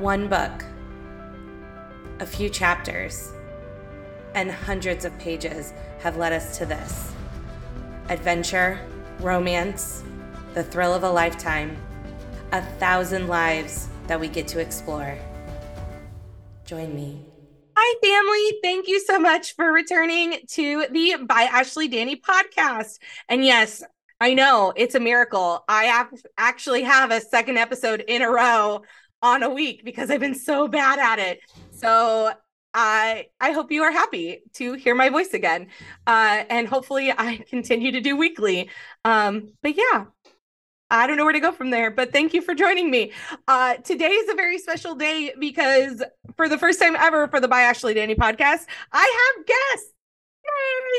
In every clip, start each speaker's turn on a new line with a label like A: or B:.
A: One book, a few chapters, and hundreds of pages have led us to this adventure, romance, the thrill of a lifetime, a thousand lives that we get to explore. Join me. Hi, family. Thank you so much for returning to the By Ashley Dannie podcast. And yes, I know it's a miracle. I have actually have a second episode in a row on a week because I've been so bad at it. So I I hope you are happy to hear my voice again, uh, and hopefully I continue to do weekly. Um, but yeah, I don't know where to go from there, but thank you for joining me. Uh, today is a very special day because for the first time ever for the By Ashley Dannie podcast, I have guests.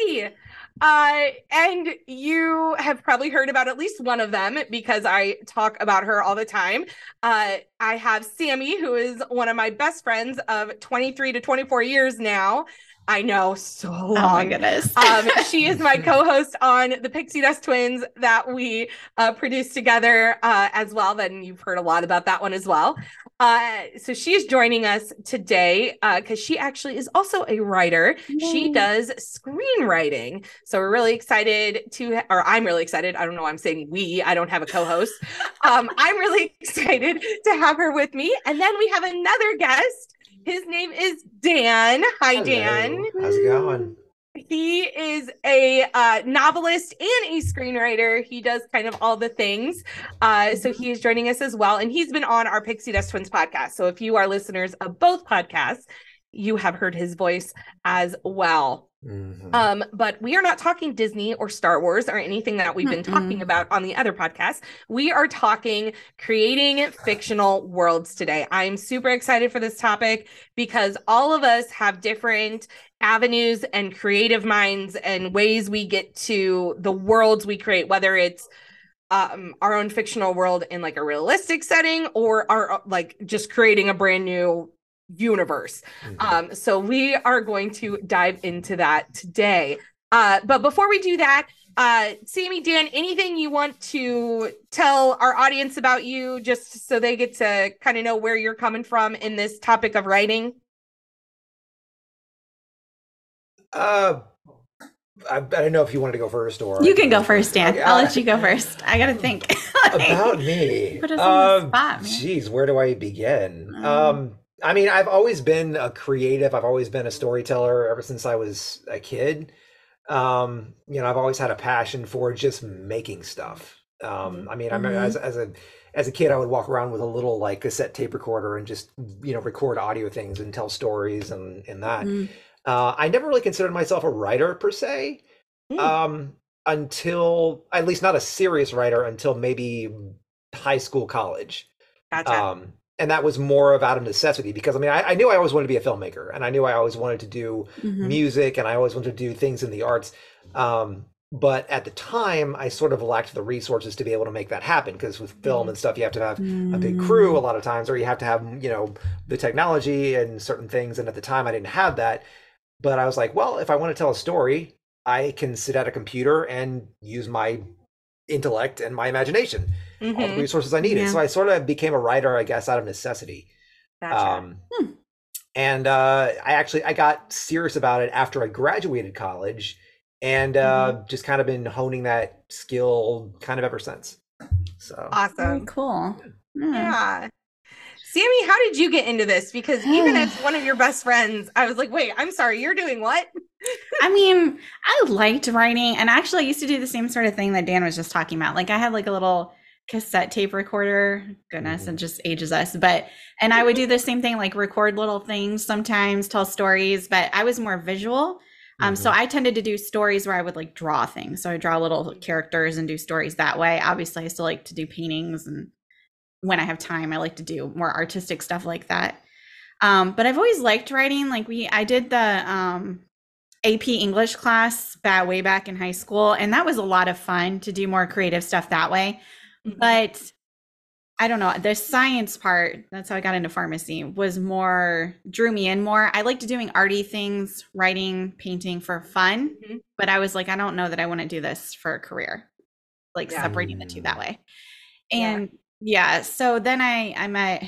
A: Yay! Uh, and you have probably heard about at least one of them because I talk about her all the time. Uh, I have Sammi, who is one of my best friends of 23 to 24 years now. I know so long. Oh
B: my goodness.
A: um, she is my co-host on the Pixie Dust Twins that we uh, produced together uh, as well. Then you've heard a lot about that one as well. Uh, so she's joining us today because uh, she actually is also a writer. Yay. She does screenwriting. So we're really excited to, or I'm really excited. I don't know. I'm saying we. I don't have a co-host. um, I'm really excited to have her with me. And then we have another guest his name is Dan. Hi, Hello. Dan.
C: How's it going?
A: He is a uh, novelist and a screenwriter. He does kind of all the things. Uh, so he is joining us as well. And he's been on our Pixie Dust Twins podcast. So if you are listeners of both podcasts, you have heard his voice as well. Mm-hmm. Um, but we are not talking Disney or Star Wars or anything that we've been mm talking about on the other podcast. We are talking creating fictional worlds today. I'm super excited for this topic because all of us have different avenues and creative minds and ways we get to the worlds we create, whether it's um, our own fictional world in like a realistic setting or our like just creating a brand new universe. Mm-hmm. Um, so we are going to dive into that today. Uh, but before we do that, uh, Sammi, Dan, anything you want to tell our audience about you, just so they get to kind of know where you're coming from in this topic of writing?
C: Uh, I, I don't know if you wanted to go first or
B: you can go first, Dan. Okay, I'll uh, let you go first. I got to think
C: about me. Put us um, spot. Jeez, where do I begin? Um, um I mean, I've always been a creative. I've always been a storyteller ever since I was a kid. Um, you know, I've always had a passion for just making stuff. Um, mm-hmm. I mean, I remember mm-hmm. as, as a as a kid, I would walk around with a little like cassette tape recorder and just you know record audio things and tell stories and and that. Mm-hmm. Uh, I never really considered myself a writer per se mm. um, until at least not a serious writer until maybe high school, college.
A: Gotcha. Um,
C: and that was more of out of necessity because I mean I, I, knew I always wanted to be a filmmaker and I knew I always wanted to do mm-hmm. music and I always wanted to do things in the arts. Um, but at the time, I sort of lacked the resources to be able to make that happen because with film and stuff, you have to have mm. a big crew a lot of times, or you have to have you know the technology and certain things. And at the time, I didn't have that. But I was like, well, if I want to tell a story, I can sit at a computer and use my intellect and my imagination mm-hmm. all the mm-hmm. resources I needed. Yeah. So I sort of became a writer, I guess, out of necessity.
A: Gotcha. Um, hmm.
C: And uh, I actually I got serious about it after I graduated college, and uh, mm-hmm. just kind of been honing that skill kind of ever since. So
A: awesome,
B: Very cool.
A: Yeah. yeah. Sammi, how did you get into this? Because even as one of your best friends, I was like, wait, I'm sorry, you're doing what?
B: I mean, I liked writing, and actually, I used to do the same sort of thing that Dan was just talking about. Like, I had like a little cassette tape recorder. Goodness, mm-hmm. it just ages us. But and I would do the same thing, like record little things sometimes, tell stories. But I was more visual. Um, mm-hmm. so I tended to do stories where I would like draw things. So I draw little characters and do stories that way. Obviously, I still like to do paintings, and when I have time, I like to do more artistic stuff like that. Um, but I've always liked writing. Like we, I did the um, AP English class back way back in high school, and that was a lot of fun to do more creative stuff that way. Mm-hmm. But I don't know, the science part, that's how I got into pharmacy, was more drew me in more. I liked doing arty things, writing, painting for fun, mm-hmm. but I was like, I don't know that I want to do this for a career. Like yeah. separating the two that way. And yeah. Yeah, so then I I met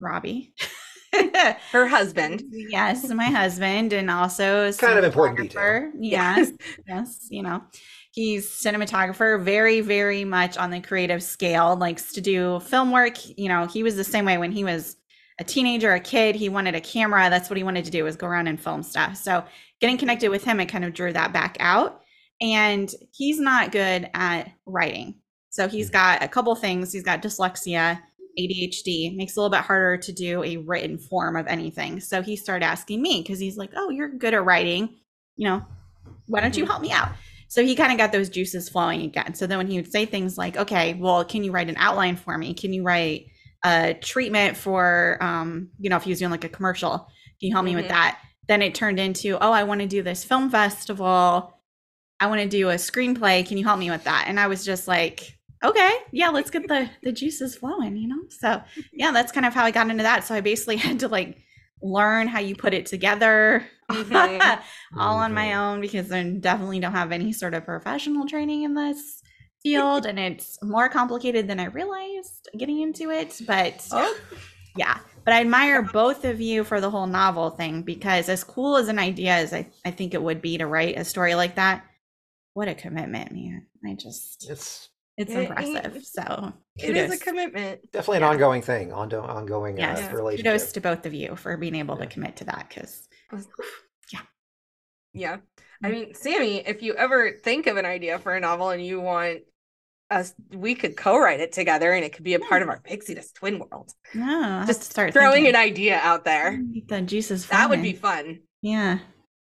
B: Robbie.
A: her husband.
B: Yes, my husband, and also
C: kind of important detail.
B: Yes, yes, you know, he's cinematographer, very, very much on the creative scale. Likes to do film work. You know, he was the same way when he was a teenager, a kid. He wanted a camera. That's what he wanted to do was go around and film stuff. So getting connected with him, it kind of drew that back out. And he's not good at writing. So he's got a couple things. He's got dyslexia ADHD makes it a little bit harder to do a written form of anything. So he started asking me because he's like, "Oh, you're good at writing, you know, why don't you mm-hmm. help me out?" So he kind of got those juices flowing again. So then when he would say things like, "Okay, well, can you write an outline for me? Can you write a treatment for, um, you know, if he was doing like a commercial, can you help mm-hmm. me with mm-hmm. that?" Then it turned into, "Oh, I want to do this film festival. I want to do a screenplay. Can you help me with that?" And I was just like, okay yeah let's get the the juices flowing you know so yeah that's kind of how i got into that so i basically had to like learn how you put it together mm-hmm. all on my mm-hmm. own because i definitely don't have any sort of professional training in this field and it's more complicated than i realized getting into it but oh. yeah but i admire both of you for the whole novel thing because as cool as an idea as I, I think it would be to write a story like that what a commitment man i just
C: it's
B: it's it, impressive. It, so
A: it is a commitment.
C: Definitely an yeah. ongoing thing, on ongoing yes. uh, relationship.
B: Kudos to both of you for being able yeah. to commit to that because yeah.
A: Yeah. I mm. mean, Sammi, if you ever think of an idea for a novel and you want us we could co-write it together and it could be a part of our pixie dust twin world.
B: No,
A: just start throwing thinking. an idea out there.
B: The juices.
A: That would be fun.
B: Yeah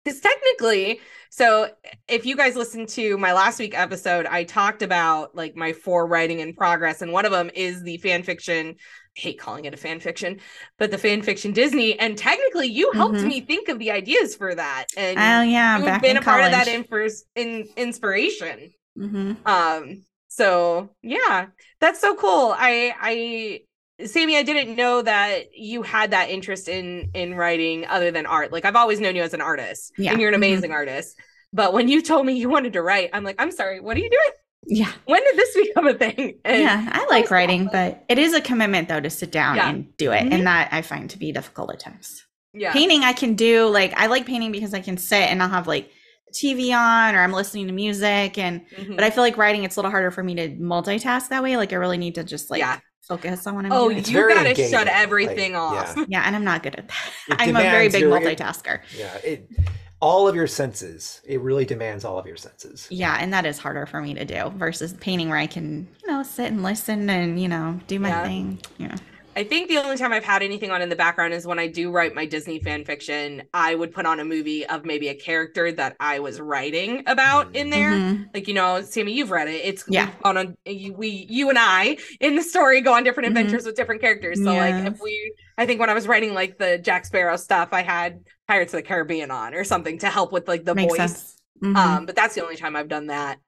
A: because technically so if you guys listened to my last week episode i talked about like my four writing in progress and one of them is the fan fiction I hate calling it a fan fiction but the fan fiction disney and technically you helped mm-hmm. me think of the ideas for that and
B: oh yeah
A: you've been a college. part of that in, first, in inspiration mm-hmm. um so yeah that's so cool i i Sammi, I didn't know that you had that interest in in writing other than art. Like I've always known you as an artist, yeah. and you're an mm-hmm. amazing mm-hmm. artist. But when you told me you wanted to write, I'm like, I'm sorry, what are you doing?
B: Yeah.
A: When did this become a thing?
B: And yeah, I like writing, but it is a commitment though to sit down yeah. and do it, mm-hmm. and that I find to be difficult at times. Yeah. Painting I can do like I like painting because I can sit and I'll have like TV on or I'm listening to music and mm-hmm. but I feel like writing it's a little harder for me to multitask that way. Like I really need to just like yeah focus on what I'm
A: oh,
B: doing.
A: you gotta engaging. shut everything like, off.
B: Yeah. yeah. and I'm not good at that. It I'm a very big your, multitasker.
C: yeah, it all of your senses. It really demands all of your senses.
B: Yeah, and that is harder for me to do versus painting where I can, you know, sit and listen and, you know, do my yeah. thing. Yeah.
A: I think the only time I've had anything on in the background is when I do write my Disney fan fiction. I would put on a movie of maybe a character that I was writing about in there. Mm-hmm. Like you know, Sammi, you've read it. It's
B: yeah.
A: on a we you and I in the story go on different mm-hmm. adventures with different characters. So yes. like if we, I think when I was writing like the Jack Sparrow stuff, I had Pirates of the Caribbean on or something to help with like the Makes voice. Mm-hmm. Um, but that's the only time I've done that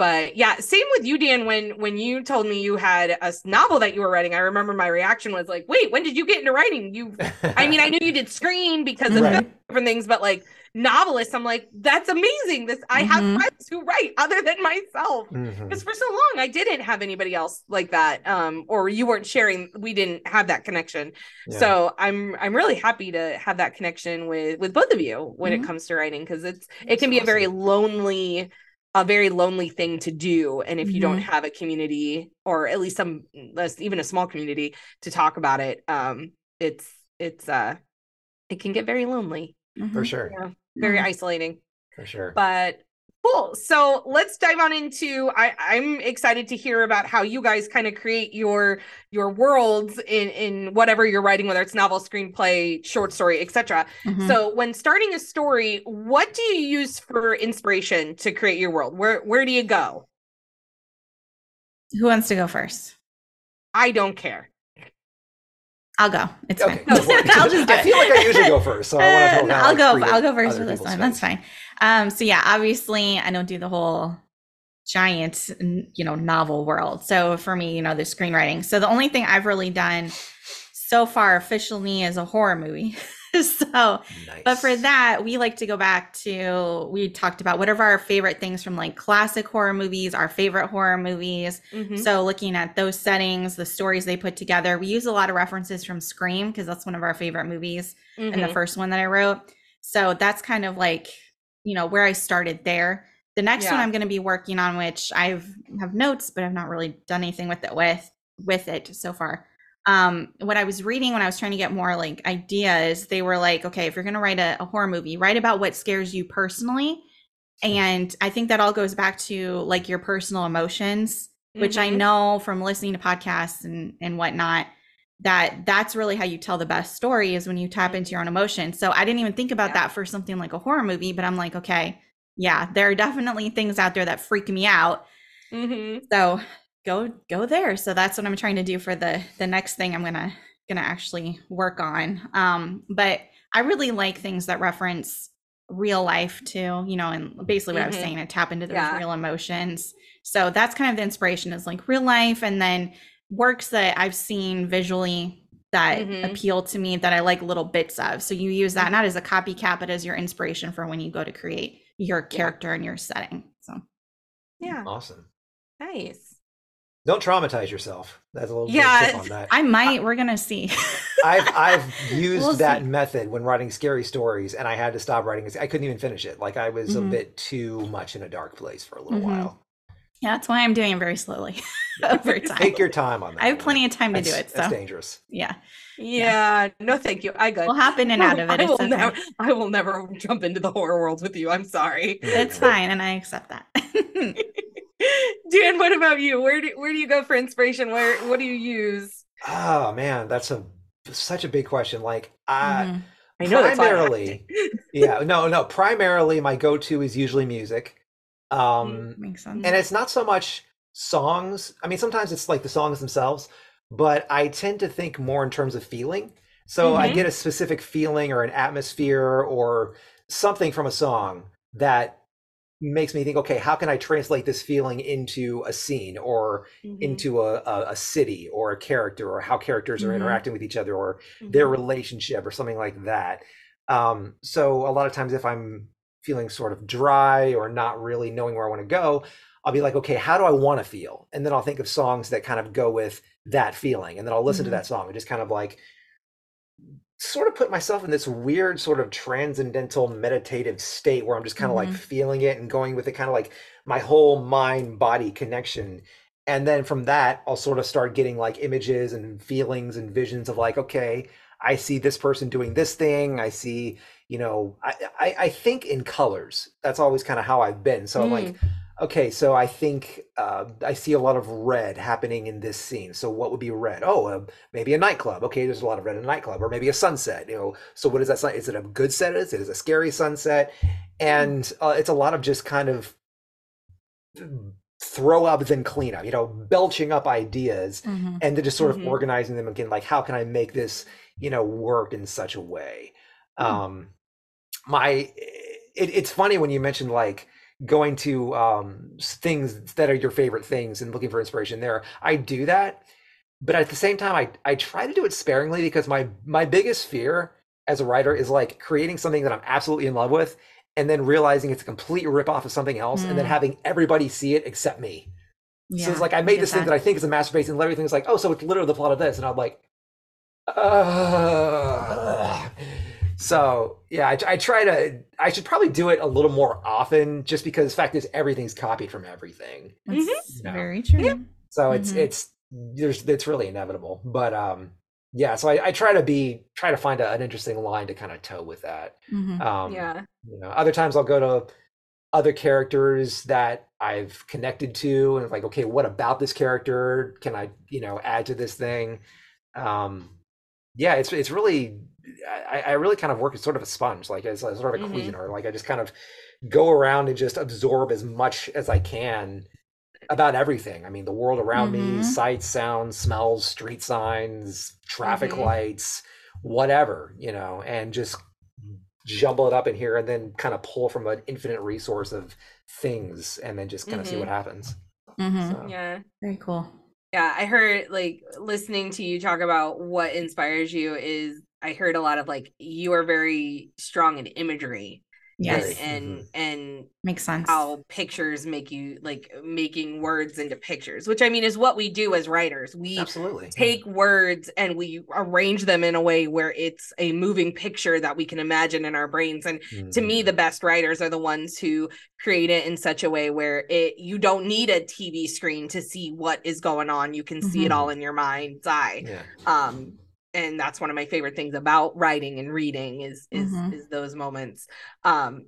A: but yeah same with you dan when when you told me you had a novel that you were writing i remember my reaction was like wait when did you get into writing you i mean i knew you did screen because of right. different things but like novelists i'm like that's amazing this i mm-hmm. have friends who write other than myself because mm-hmm. for so long i didn't have anybody else like that um or you weren't sharing we didn't have that connection yeah. so i'm i'm really happy to have that connection with with both of you when mm-hmm. it comes to writing because it's it can be awesome. a very lonely a very lonely thing to do and if you mm-hmm. don't have a community or at least some even a small community to talk about it um it's it's uh it can get very lonely
C: mm-hmm. for sure
A: yeah, very mm-hmm. isolating
C: for sure
A: but Cool. So let's dive on into. I, I'm excited to hear about how you guys kind of create your your worlds in in whatever you're writing, whether it's novel, screenplay, short story, etc. Mm-hmm. So when starting a story, what do you use for inspiration to create your world? Where where do you go?
B: Who wants to go first?
A: I don't care.
B: I'll go. It's okay, fine. I'll
C: just do I feel like I usually go first, so I
B: want to. I'll go. I'll go first for this one. That's fine. Um, so yeah, obviously I don't do the whole giant, you know, novel world. So for me, you know, the screenwriting. So the only thing I've really done so far officially is a horror movie. so, nice. but for that, we like to go back to we talked about whatever our favorite things from like classic horror movies, our favorite horror movies. Mm-hmm. So, looking at those settings, the stories they put together, we use a lot of references from Scream because that's one of our favorite movies mm-hmm. and the first one that I wrote. So, that's kind of like, you know, where I started there. The next yeah. one I'm going to be working on, which I've have notes, but I've not really done anything with it with with it so far um what i was reading when i was trying to get more like ideas they were like okay if you're going to write a, a, horror movie write about what scares you personally and i think that all goes back to like your personal emotions mm-hmm. which i mm-hmm. know from listening to podcasts and and whatnot that that's really how you tell the best story is when you tap into your own emotions so i didn't even think about yeah. that for something like a horror movie but i'm like okay yeah there are definitely things out there that freak me out mm-hmm. so go go there so that's what i'm trying to do for the the next thing i'm gonna gonna actually work on um but i really like things that reference real life too you know and basically what mm-hmm. i was mm-hmm. saying to tap into those yeah. real emotions so that's kind of the inspiration is like real life and then works that i've seen visually that mm-hmm. appeal to me that i like little bits of so you use that mm-hmm. not as a copycat but as your inspiration for when you go to create your character yeah. and your setting so
D: yeah
C: awesome
D: nice
C: don't traumatize yourself. That's a little
B: yeah. on that. I might. We're gonna see.
C: I've I've used we'll that see. method when writing scary stories, and I had to stop writing. I couldn't even finish it. Like I was mm-hmm. a bit too much in a dark place for a little mm-hmm. while.
B: Yeah, that's why I'm doing it very slowly over time.
C: Take your time on that.
B: I have plenty of time to do it. So
C: that's dangerous.
B: Yeah.
D: Yeah. No, thank you. I got.
B: We'll hop in and out of it.
D: I will, okay. never, I will never jump into the horror world with you. I'm sorry.
B: It's fine, and I accept that.
D: Dan, what about you? Where do where do you go for inspiration? Where what do you use?
C: Oh man, that's a such a big question. Like I mm-hmm. I know primarily yeah, no, no, primarily my go-to is usually music. Um
B: makes sense.
C: And it's not so much songs. I mean, sometimes it's like the songs themselves, but I tend to think more in terms of feeling. So mm-hmm. I get a specific feeling or an atmosphere or something from a song that makes me think okay how can i translate this feeling into a scene or mm-hmm. into a, a, a, city or a character or how characters mm-hmm. are interacting with each other or mm-hmm. their relationship or something like that um, so a lot of times if i'm feeling sort of dry or not really knowing where i want to go i'll be like okay how do i want to feel and then i'll think of songs that kind of go with that feeling and then i'll listen to mm-hmm. that song and just kind of like sort of put myself in this weird sort of transcendental meditative state where I'm just kind of mm-hmm. like feeling it and going with it kind of like my whole mind body connection and then from that I'll sort of start getting like images and feelings and visions of like okay I see this person doing this thing I see you know I I, I think in colors that's always kind of how I've been so mm. I'm like mm okay, so I think uh, I see a lot of red happening in this scene. So what would be red? Oh, uh, maybe a nightclub. Okay, there's a lot of red in a nightclub, or maybe a sunset. You know, so what is that? Is it a good set? Is it is a scary sunset? And uh, it's a lot of just kind of throw up then clean up. You know, belching up ideas mm-hmm. and then just sort of mm-hmm. organizing them again. Like, how can I make this you know work in such a way? Mm. Um, my it, it's funny when you mentioned like going to um, things that are your favorite things and looking for inspiration there. I do that, but at the same time, I I try to do it sparingly because my my biggest fear as a writer is like creating something that I'm absolutely in love with and then realizing it's a complete ripoff of something else mm. and then mm. having everybody see it except me. Yeah, so it's like I made this that. thing that I think is a masterpiece, and everything's like, oh, so it's literally the plot of this, and I'm like, so yeah, I, I, try to. I should probably do it a little more often, just because the fact is everything's copied from everything.
B: That's you know? very true. Yeah.
C: So it's mm-hmm. it's there's it's really inevitable. But um, yeah. So I, I try to be try to find a, an interesting line to kind of toe with that.
D: Mm-hmm. Um, yeah.
C: You know, other times I'll go to other characters that I've connected to, and like, okay, what about this character can I you know add to this thing? Um, yeah, it's it's really I, I really kind of work as sort of a sponge, like as, as sort of a mm-hmm. Cuisinart. Like I just kind of go around and just absorb as much as I can about everything. I mean, the world around mm-hmm. me, sights, sounds, smells, street signs, traffic mm-hmm. lights, whatever, you know, and just jumble it up in here and then kind of pull from an infinite resource of things and then just kind of see what mm-hmm. happens.
B: Mm-hmm. So. Yeah. Very cool.
D: Yeah, I heard like listening to you talk about what inspires you is
A: I heard a lot of like you are very strong in imagery
B: yes
A: and and,
C: Mhm.
A: and
B: makes sense
A: how pictures make you like making words into pictures which i mean is what we do as writers we
C: Absolutely.
A: take words and we arrange them in a way where it's a moving picture that we can imagine in our brains and to me the best writers are the ones who create it in such a way where it you don't need a tv screen to see what is going on you can see it
B: Mhm.
A: all in your mind's eye
C: yeah.
A: um and that's one of my favorite things about writing and reading is is
B: Mhm.
A: is those moments um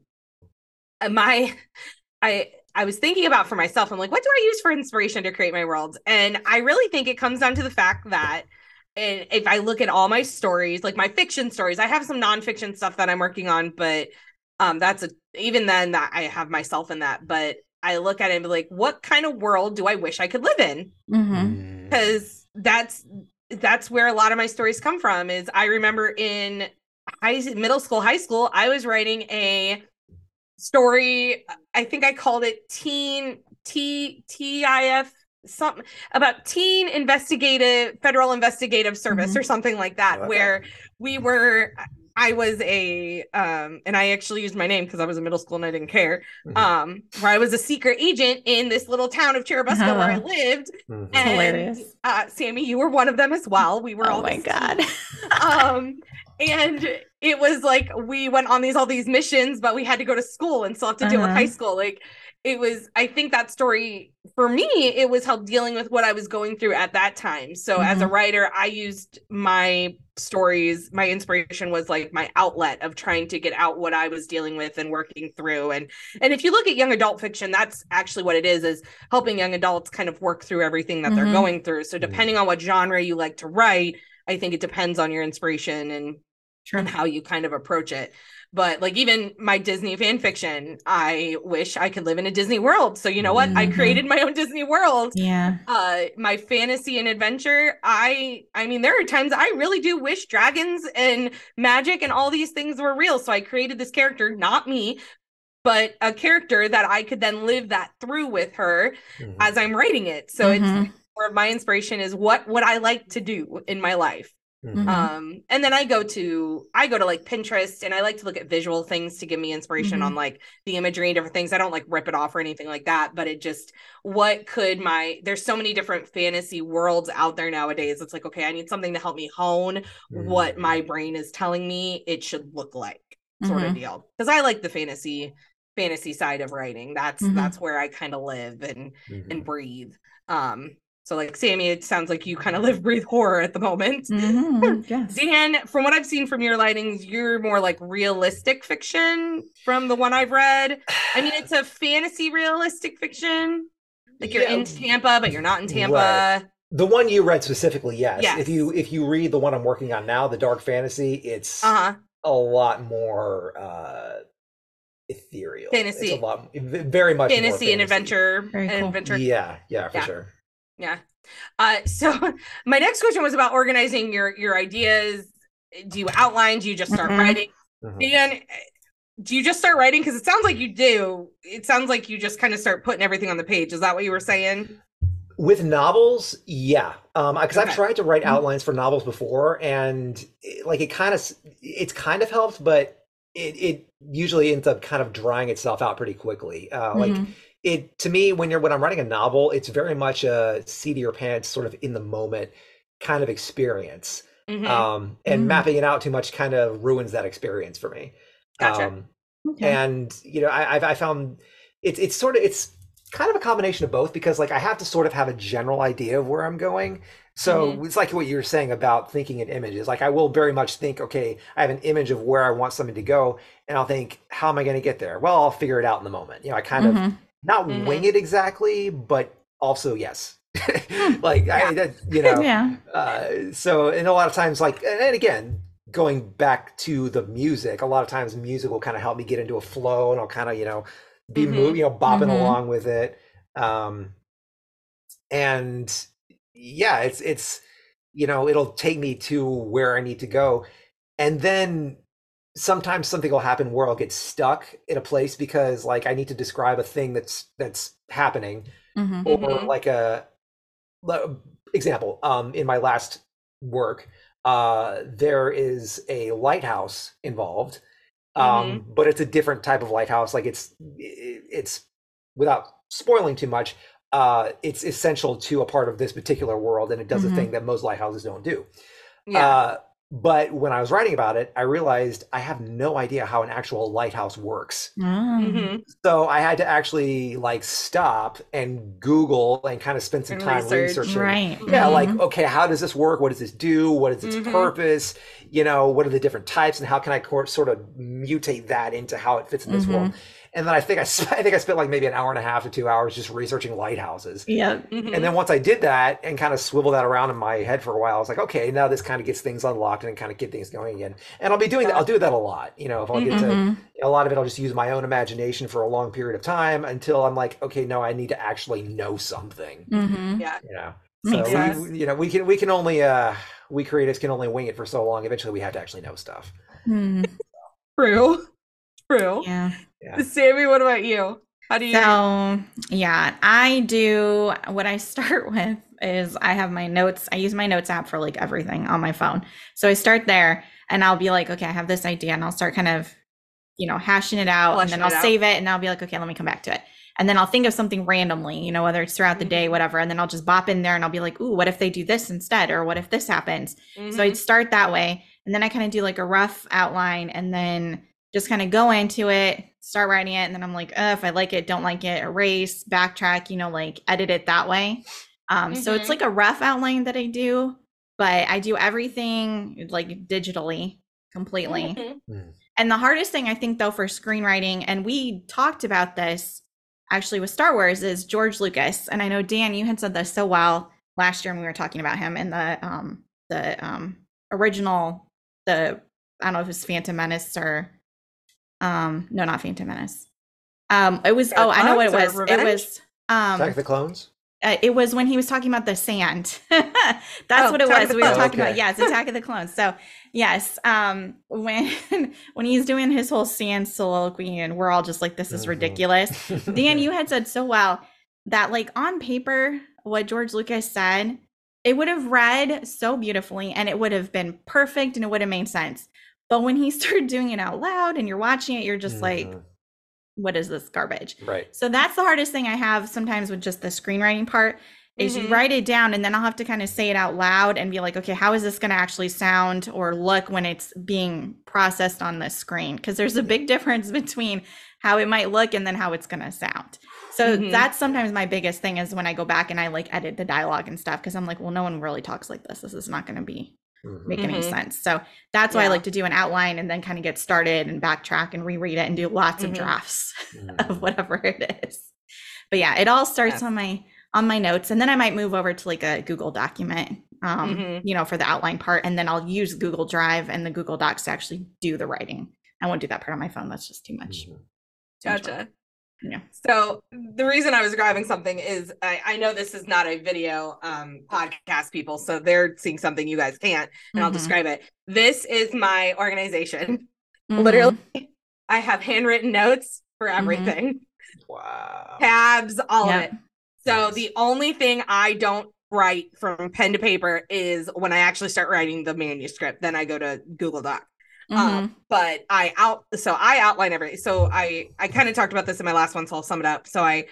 A: my i i was thinking about for myself i'm like what do i use for inspiration to create my worlds and i really think it comes down to the fact that and if i look at all my stories like my fiction stories i have some nonfiction stuff that i'm working on but um that's a even then that i have myself in that but i look at it and be like what kind of world do i wish i could live in
B: mm-hmm.
C: Mm.
A: because that's that's where a lot of my stories come from is i remember in high middle school high school i was writing a story i think i called it teen t tif something about teen investigative federal investigative service
B: Mhm.
A: or something like that
C: Okay.
A: where we were i was a um and i actually used my name because i was in middle school and i didn't care
C: Mhm.
A: um where i was a secret agent in this little town of Churubusco where i
B: Uh-huh.
A: lived
C: Mhm.
A: and
B: Hilarious.
A: uh sammi you were one of them as well we were
B: oh
A: all
B: my god
A: um and it was like we went on these all these missions but we had to go to school and still have to deal with
B: Uh-huh.
A: high school like it was i think that story for me it was help dealing with what i was going through at that time so as a
B: Mhm.
A: writer i used my stories my inspiration was like my outlet of trying to get out what i was dealing with and working through and and if you look at young adult fiction that's actually what it is is helping young adults kind of work through everything that they're
B: Mhm.
A: going through so depending on what genre you like to write i think it depends on your inspiration and
B: True.
A: and how you kind of approach it. But like even my Disney fan fiction, I wish I could live in a Disney world. So you know what? I
B: Mhm.
A: created my own Disney world.
B: yeah
A: Uh my fantasy and adventure, I I mean there are times I really do wish dragons and magic and all these things were real. So I created this character, not me, but a character that I could then live that through with her
C: Mhm.
A: as I'm writing it. So it's
B: Mhm.
A: where my inspiration is what would I like to do in my life?
C: Mhm.
B: Mhm.
A: um and then i go to i go to like pinterest and i like to look at visual things to give me inspiration
B: Mhm.
A: on like the imagery and different things i don't like rip it off or anything like that but it just what could my there's so many different fantasy worlds out there nowadays it's like okay i need something to help me hone what
C: Mhm.
A: my brain is telling me it should look like sort of
B: Mhm.
A: deal because i like the fantasy fantasy side of writing that's
B: Mhm.
A: that's where i kind of live and and breathe um so like sammi it sounds like you kind of live breathe horror at the moment
B: Mhm. yes
A: Dan, from what I've seen from your lightings, you're more like realistic fiction from the one I've read. I mean, it's a fantasy realistic fiction. Like you're in Tampa, but you're not in Tampa.
C: Right. The one you read specifically, yes.
A: Yes.
C: If you if you read the one I'm working on now, the dark fantasy, it's
A: Uh-huh.
C: a lot more uh ethereal.
A: Fantasy.
C: It's a lot very much more
A: Fantasy and adventure
B: Very
A: and adventure.
C: Yeah, yeah, for
A: Yeah.
C: sure.
A: Yeah. Uh, so my next question was about organizing your your ideas. Do you outline? Do you just start
B: Mhm.
A: writing?
C: Mhm.
A: Dan, do you just start writing? Because it sounds like you do. It sounds like you just kind of start putting everything on the page. Is that what you were saying?
C: With novels, yeah, um, because
A: Okay.
C: I've tried to write
B: Mhm.
C: outlines for novels before, and it, like it kind of it's kind of helped, but it it usually ends up kind of drying itself out pretty quickly. Uh, like
B: Mhm.
C: It to me when you're when I'm writing a novel, it's very much a seat of your pants, sort of in the moment kind of experience.
A: Mhm.
C: Um, and
B: Mm.
C: mapping it out too much kind of ruins that experience for me.
A: Gotcha.
C: Um,
B: Okay.
C: and you know I, I've I found it's it's sort of it's kind of a combination of both because like I have to sort of have a general idea of where I'm going. So
A: Mm-hmm.
C: it's like what you were saying about thinking in images. Like I will very much think, okay, I have an image of where I want something to go, and I'll think, how am I going to get there? Well, I'll figure it out in the moment. You know, I kind of
B: Mhm.
C: Not
A: Mhm.
C: wing it exactly, but also yes. like
A: Yeah.
C: I, that, you know,
B: yeah
C: uh, so and a lot of times like and again going back to the music a lot of times music will kind of help me get into a flow and i'll kind of you know be
A: Mhm.
C: moving you know bopping
B: Mhm.
C: along with it um and yeah it's it's you know it'll take me to where i need to go and then sometimes something will happen where i'll get stuck in a place because like i need to describe a thing that's that's happening
B: Mhm.
C: or
A: Mhm.
C: like a example um in my last work uh, there is a lighthouse involved, um, mm-hmm. but it's a different type of lighthouse. Like it's it's without spoiling too much, uh, it's essential to a part of this particular world, and it does mm-hmm. a thing that most lighthouses don't do. Yeah. Uh, but when I was writing about it, I realized I have no idea how an actual lighthouse works. Mm-hmm. So I had to actually like stop and Google and kind of spend some and time research. researching. Right. Yeah, mm-hmm. like, okay, how does this work? What does this do? What is its mm-hmm. purpose? You know, what are the different types and how can I sort of mutate that into how it fits in this world? And then I think I, I think I spent like maybe an hour and a half to two hours just researching lighthouses.
B: Yeah.
C: Mm-hmm. And then once I did that and kind of swiveled that around in my head for a while, I was like, okay, now this kind of gets things unlocked and kind of get things going again. And I'll be doing that. I'll do that a lot. You know, if I'll get mm-hmm. to a lot of it, I'll just use my own imagination for a long period of time until I'm like, okay, no, I need to actually know something.
B: Mm-hmm.
A: Yeah.
C: You know. So we, you know, we can we can only uh we creators can only wing it for so long. Eventually, we have to actually know stuff.
B: Mm.
A: True. True.
B: Yeah.
A: Yeah. Sammi, what about you? How do you?
B: So, yeah, I do. What I start with is I have my notes. I use my notes app for like everything on my phone. So I start there and I'll be like, okay, I have this idea and I'll start kind of, you know, hashing it out Flushing and then I'll save it and I'll be like, okay, let me come back to it. And then I'll think of something randomly, you know, whether it's throughout the day, mm-hmm. whatever. And then I'll just bop in there and I'll be like, ooh, what if they do this instead? Or what if this happens? Mm-hmm. So I'd start that way. And then I kind of do like a rough outline and then just kind of go into it, start writing it, and then I'm like, oh, if I like it, don't like it, erase, backtrack, you know, like edit it that way. Um, mm-hmm. So it's mm-hmm. like a rough outline that I do, but I do everything like digitally completely. Mm-hmm. Mm. And the hardest thing I think though for screenwriting, and we talked about this actually with Star Wars, is George Lucas. And I know Dan, you had said this so well last year when we were talking about him in the um the um original the I don't know if it's Phantom Menace or um, no, not Phantom Menace. Um, it was. oh, I know what it was. It was. Um,
C: Attack of the Clones.
B: Uh, it was when he was talking about the sand. That's oh, what it was. We were talking okay. about yes, Attack of the Clones. So yes, um, when when he's doing his whole sand soliloquy, and we're all just like, "This is mm-hmm. ridiculous." Dan, you had said so well that like on paper, what George Lucas said, it would have read so beautifully, and it would have been perfect, and it would have made sense. But when he started doing it out loud and you're watching it, you're just mm-hmm. like, what is this garbage?
C: Right.
B: So that's the hardest thing I have sometimes with just the screenwriting part is mm-hmm. you write it down and then I'll have to kind of say it out loud and be like, okay, how is this going to actually sound or look when it's being processed on the screen? Because there's a big difference between how it might look and then how it's going to sound. So mm-hmm. that's sometimes my biggest thing is when I go back and I like edit the dialogue and stuff because I'm like, well, no one really talks like this. This is not going to be mm-hmm. make any mm-hmm. sense. So that's why yeah. I like to do an outline and then kind of get started and backtrack and reread it and do lots mm-hmm. of drafts mm-hmm. of whatever it is. But yeah, it all starts on my on my notes and then I might move over to like a Google document um, mm-hmm. you know, for the outline part and then I'll use Google Drive and the Google Docs to actually do the writing. I won't do that part on my phone. That's just too much.
A: Mm-hmm. Too gotcha.
B: Much
A: yeah. So the reason I was grabbing something is I, I know this is not a video um, podcast, people, so they're seeing something you guys can't, and mm-hmm. I'll describe it. This is my organization. Mm-hmm. Literally, I have handwritten notes for mm-hmm. everything.
C: Mm-hmm. Wow.
A: Tabs, all yep. of it. So nice. the only thing I don't write from pen to paper is when I actually start writing the manuscript. Then I go to Google Doc. Um, mm-hmm. Um, but I out so I outline everything. So I I kind of talked about this in my last one, so I'll sum it up. So I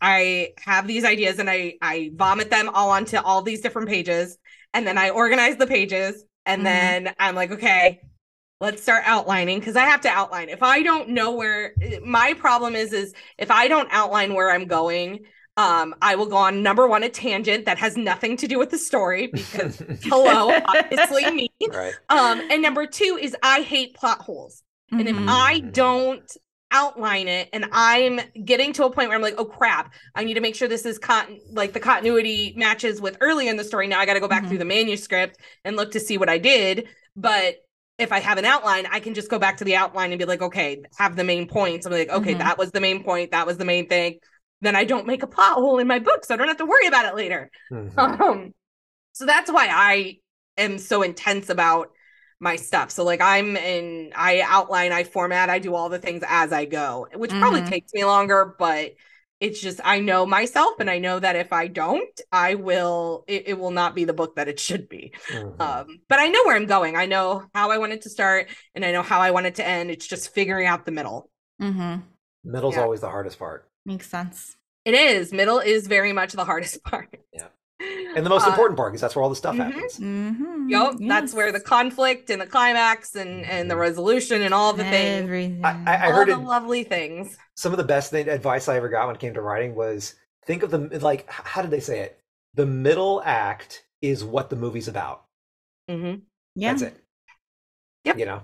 A: I have these ideas and I I vomit them all onto all these different pages, and then I organize the pages, and mm-hmm. then I'm like, okay, let's start outlining because I have to outline. If I don't know where my problem is, is if I don't outline where I'm going, um, I will go on number one, a tangent that has nothing to do with the story because hello, obviously me. Right. Um, and number two is I hate plot holes. Mm-hmm. And if I mm. don't outline it and I'm getting to a point where I'm like, oh crap, I need to make sure this is cotton like the continuity matches with early in the story. Now I got to go back mm-hmm. through the manuscript and look to see what I did. But if I have an outline, I can just go back to the outline and be like, okay, have the main points. I'm like, okay, mm-hmm. that was the main point. That was the main thing then I don't make a plot hole in my book, so I don't have to worry about it later. Mm-hmm. Um, so that's why I am so intense about my stuff. So like I'm in, I outline, I format, I do all the things as I go, which mm-hmm. probably takes me longer, but it's just I know myself and I know that if I don't, I will it, it will not be the book that it should be. Mm-hmm. Um, but I know where I'm going. I know how I want it to start and I know how I want it to end. It's just figuring out the middle.
B: Mm-hmm.
C: Middle's yeah. always the hardest part.
B: Makes sense.
A: It is. Middle is very much the hardest part.
C: Yeah. And the most uh, important part because that's where all the stuff mm-hmm. happens.
B: Mm-hmm.
A: Yep, yes. that's where the conflict and the climax and and the mm-hmm. resolution and all the
B: Everything.
A: things. I, I,
C: I heard
A: the
C: it,
A: lovely things.
C: Some of the best thing, advice I ever got when it came to writing was think of the like how did they say it? The middle act is what the movie's about.
A: Mm-hmm.
B: Yeah,
C: that's it.
A: Yep.
C: You know,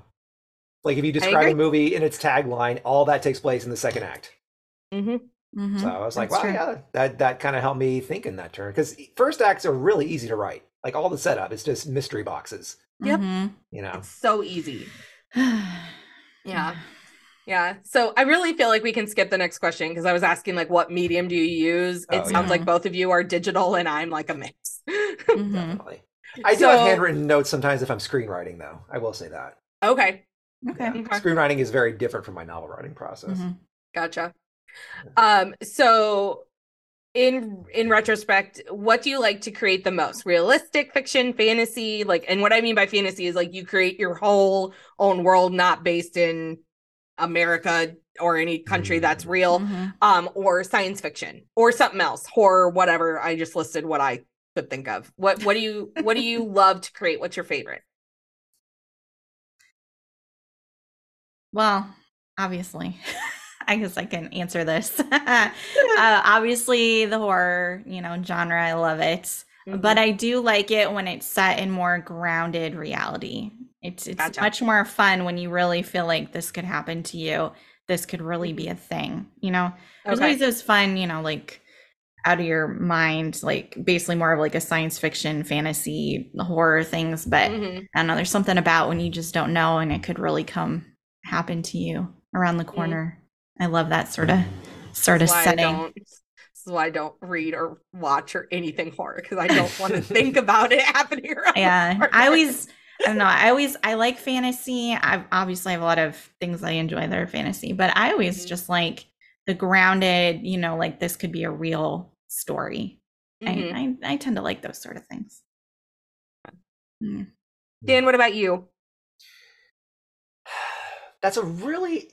C: like if you describe a movie in its tagline, all that takes place in the second act.
A: Mm-hmm.
C: Mm-hmm. So I was like, wow, true. yeah, that that kind of helped me think in that turn because first acts are really easy to write. Like all the setup, is just mystery boxes.
A: Yep.
B: Mm-hmm.
C: You know,
A: it's so easy. yeah. Yeah. So I really feel like we can skip the next question because I was asking like what medium do you use? It oh, sounds yeah. like both of you are digital and I'm like a mix.
C: mm-hmm. Definitely. I do so, have handwritten notes sometimes if I'm screenwriting though. I will say that.
A: Okay.
B: Okay. Yeah.
C: okay. Screenwriting is very different from my novel writing process.
A: Mm-hmm. Gotcha. Um, so in in retrospect, what do you like to create the most? Realistic fiction, fantasy, like and what I mean by fantasy is like you create your whole own world not based in America or any country that's mm-hmm. real, mm-hmm. um, or science fiction or something else, horror, whatever. I just listed what I could think of. What what do you what do you love to create? What's your favorite?
B: Well, obviously. I guess I can answer this. uh, obviously, the horror, you know, genre, I love it, mm-hmm. but I do like it when it's set in more grounded reality. It's it's gotcha. much more fun when you really feel like this could happen to you. This could really be mm-hmm. a thing. You know, there's okay. always those fun, you know, like out of your mind, like basically more of like a science fiction, fantasy, horror things. But mm-hmm. I don't know, there's something about when you just don't know and it could really come happen to you around the mm-hmm. corner. I love that sort of sort of setting.
A: This is why I don't read or watch or anything horror because I don't want to think about it happening.
B: yeah, I always. I don't know. I always I like fantasy. I obviously have a lot of things I enjoy that are fantasy, but I always mm-hmm. just like the grounded. You know, like this could be a real story. Mm-hmm. I, I, I tend to like those sort of things.
A: Mm. Dan, what about you?
C: That's a really